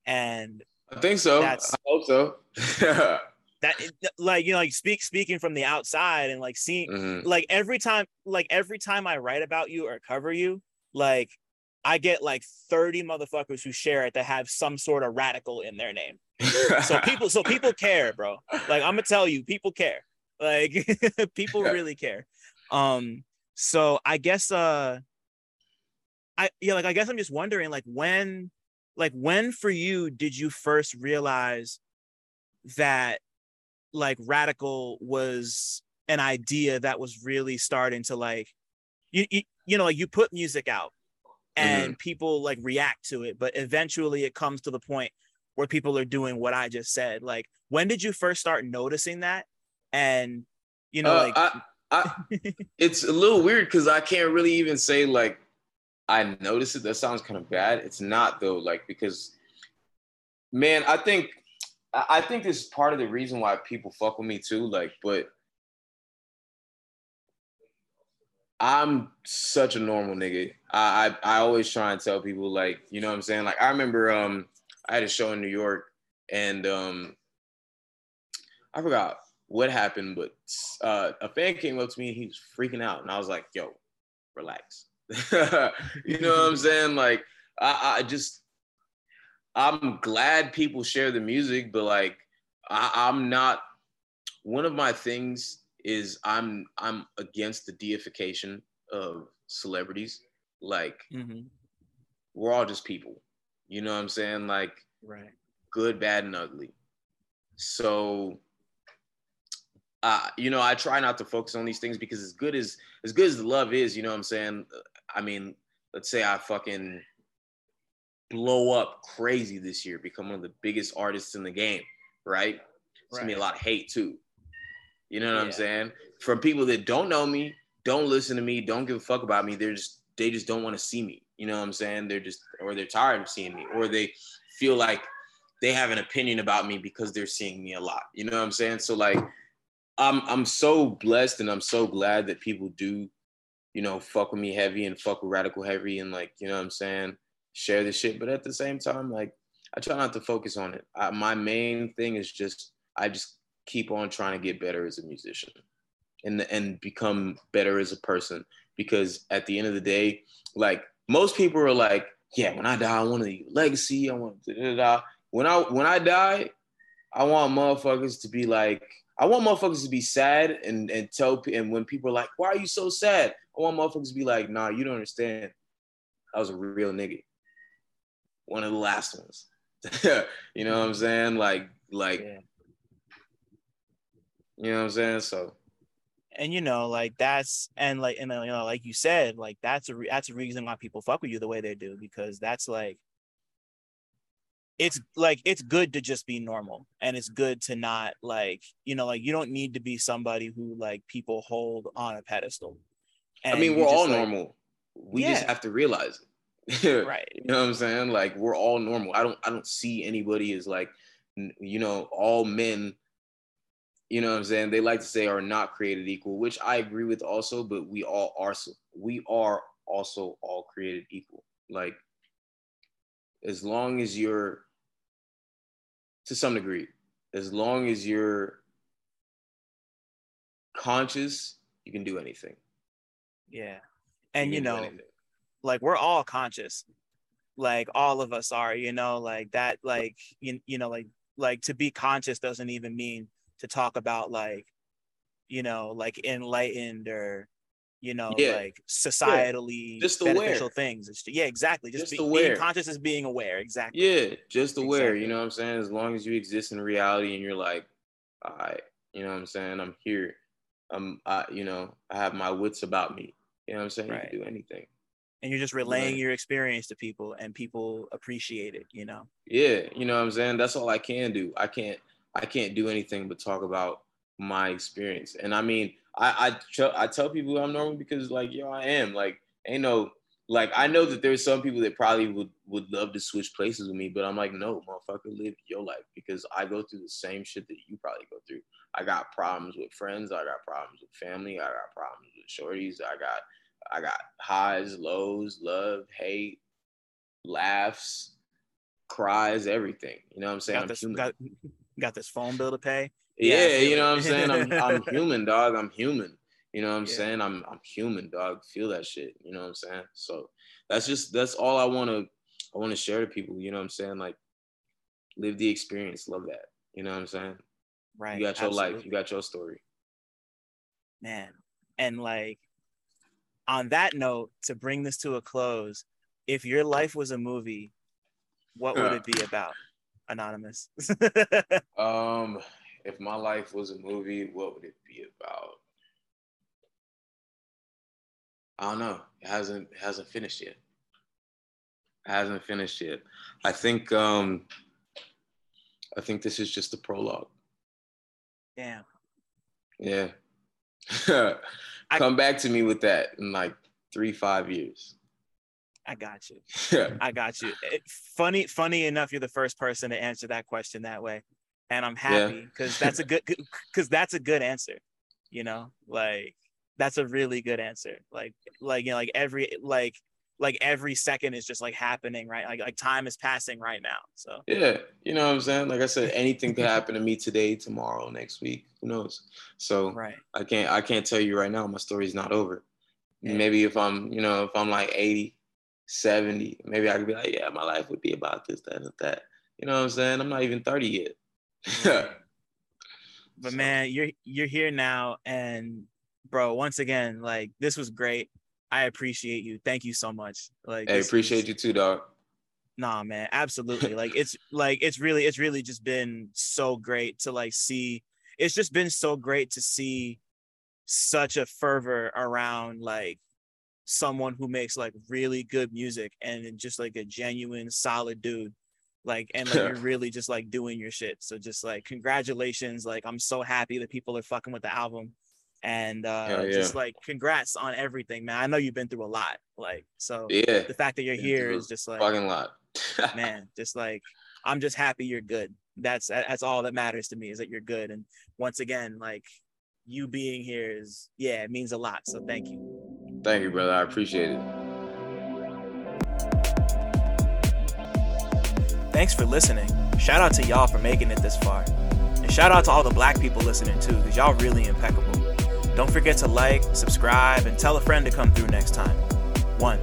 [SPEAKER 1] and
[SPEAKER 2] i think so i hope so
[SPEAKER 1] that like you know like speak speaking from the outside and like seeing mm-hmm. like every time like every time i write about you or cover you like I get like 30 motherfuckers who share it that have some sort of radical in their name. so people, so people care, bro. Like I'm gonna tell you, people care. Like people really care. Um, so I guess uh I yeah, like I guess I'm just wondering, like when like when for you did you first realize that like radical was an idea that was really starting to like you, you, you know like you put music out and mm-hmm. people like react to it but eventually it comes to the point where people are doing what I just said. Like, when did you first start noticing that? And you know,
[SPEAKER 2] Uh,
[SPEAKER 1] like
[SPEAKER 2] I, I, it's a little weird because I can't really even say like I noticed it. That sounds kind of bad. It's not though, like because man, I think I think this is part of the reason why people fuck with me too. Like, but I'm such a normal nigga. I, I I always try and tell people like, you know what I'm saying? Like I remember um I had a show in New York and um I forgot what happened, but uh, a fan came up to me and he was freaking out, and I was like, "Yo, relax." you know what I'm saying? Like, I, I just, I'm glad people share the music, but like, I, I'm not. One of my things is I'm I'm against the deification of celebrities. Like,
[SPEAKER 1] Mhm.
[SPEAKER 2] we're all just people. You know what I'm saying? Like,
[SPEAKER 1] right.
[SPEAKER 2] good, bad, and ugly. So, uh, you know, I try not to focus on these things because as good as as good as the love is, you know what I'm saying? I mean, let's say I fucking blow up crazy this year, become one of the biggest artists in the game, right? It's gonna be a lot of hate too. You know what I'm saying? From people that don't know me, don't listen to me, don't give a fuck about me. They're just they just don't want to see me. You know what I'm saying? They're just or they're tired of seeing me, or they feel like they have an opinion about me because they're seeing me a lot. You know what I'm saying? So like I'm I'm so blessed and I'm so glad that people do, you know, fuck with me heavy and fuck with radical heavy and like, you know what I'm saying, share this shit. But at the same time, like I try not to focus on it. I, my main thing is just I just keep on trying to get better as a musician and and become better as a person because at the end of the day, like most people are like, yeah, when I die, I want to legacy. I want da, da, da. when I when I die, I want motherfuckers to be like, I want motherfuckers to be sad and and tell and when people are like, why are you so sad? I want motherfuckers to be like, nah, you don't understand. I was a real nigga. One of the last ones. you know what I'm saying? Like like
[SPEAKER 1] Yeah.
[SPEAKER 2] you know what I'm saying? So
[SPEAKER 1] and you know like that's and like and you know like you said like that's a re- that's a reason why people fuck with you the way they do because that's like it's like it's good to just be normal and it's good to not like you know like you don't need to be somebody who like people hold on a pedestal
[SPEAKER 2] I mean, we're all
[SPEAKER 1] like-
[SPEAKER 2] normal. We just have to realize it.
[SPEAKER 1] right
[SPEAKER 2] You know what I'm saying? Like we're all normal. I don't I don't see anybody as like you know, all men, you know what I'm saying? They like to say are not created equal, which I agree with also, but we all are so we are also all created equal. Like as long as you're to some degree, as long as you're conscious, you can do anything.
[SPEAKER 1] yeah. And you
[SPEAKER 2] do
[SPEAKER 1] know like we're all conscious. Like all of us are you know like that like you, you know like like to be conscious doesn't even mean to talk about like you know like enlightened or you know
[SPEAKER 2] Yeah.
[SPEAKER 1] like societally
[SPEAKER 2] Just
[SPEAKER 1] beneficial
[SPEAKER 2] aware.
[SPEAKER 1] things it's, yeah exactly just,
[SPEAKER 2] Just
[SPEAKER 1] be,
[SPEAKER 2] aware.
[SPEAKER 1] being conscious is being aware exactly
[SPEAKER 2] Yeah, just aware.
[SPEAKER 1] Exactly.
[SPEAKER 2] You know what I'm saying? As long as you exist in reality and you're like, all right, you know what I'm saying? I'm here. I'm, I, you know, I have my wits about me. You know what I'm saying?
[SPEAKER 1] Right.
[SPEAKER 2] You can do anything.
[SPEAKER 1] and you're just relaying
[SPEAKER 2] Right.
[SPEAKER 1] your experience to people and people appreciate it you know
[SPEAKER 2] Yeah, you know what I'm saying? That's all I can do. I can't, I can't do anything but talk about my experience. And I mean, I, I, tr- I tell people I'm normal because like, yo, I am. Like, ain't no, like, I know that there's some people that probably would would love to switch places with me, but I'm like, no, motherfucker, live your life because I go through the same shit that you probably go through. I got problems with friends. I got problems with family. I got problems with shorties. I got, I got highs, lows, love, hate, laughs, cries, everything. You know what I'm saying?
[SPEAKER 1] got this got, got this phone bill to pay Yeah,
[SPEAKER 2] yeah, you know what I'm saying? I'm I'm human, dog. I'm human. You know what I'm
[SPEAKER 1] Yeah.
[SPEAKER 2] saying? I'm I'm human, dog. Feel that shit. You know what I'm saying? So that's just that's all I want to I want to share to people. You know what I'm saying? Like live the experience. Love that. You know what I'm saying?
[SPEAKER 1] right
[SPEAKER 2] you got your life. You got your story.
[SPEAKER 1] man and like on that note to bring this to a close if your life was a movie what would it be about anonymous
[SPEAKER 2] Um, if my life was a movie, what would it be about? I don't know. It hasn't it hasn't finished yet. It hasn't finished yet. I think um I think this is just the prologue.
[SPEAKER 1] Damn.
[SPEAKER 2] Yeah. Come I, back to me with that in like three, five years.
[SPEAKER 1] I got you. I got you. It, funny, funny enough, you're the first person to answer that question that way, and I'm happy because yeah. that's a good because that's a good answer. You know, like that's a really good answer. Like, like you know, like every like like every second is just like happening right? Like like time is passing right now so.
[SPEAKER 2] Yeah you know what i'm saying? Like i said anything could happen to me today tomorrow next week who knows? So
[SPEAKER 1] right.
[SPEAKER 2] I can't i can't tell you right now my story's not over. Yeah. maybe if i'm you know if i'm like 80 70 maybe i could be like yeah my life would be about this that and that. You know what i'm saying? I'm not even 30 yet
[SPEAKER 1] but so. man you're you're here now and bro once again like this was great I appreciate you. Thank you so much. Like
[SPEAKER 2] I appreciate you too, dog.
[SPEAKER 1] Nah, man, absolutely. like it's like it's really it's really just been so great to like see. It's just been so great to see such a fervor around like someone who makes like really good music and just like a genuine solid dude like and like you're really just like doing your shit. So just like congratulations like i'm so happy that people are fucking with the album. And uh yeah, yeah. just like congrats on everything man. I know you've been through a lot like so
[SPEAKER 2] yeah
[SPEAKER 1] the fact that you're here is just like
[SPEAKER 2] fucking lot.
[SPEAKER 1] Man just like i'm just happy you're good. That's that's all that matters to me is that you're good. And once again like you being here is yeah it means a lot. So thank you.
[SPEAKER 2] Thank you brother. I appreciate it
[SPEAKER 1] thanks for listening shout out to y'all for making it this far and shout out to all the black people listening too because y'all really impeccable don't forget to like, subscribe, and tell a friend to come through next time. One.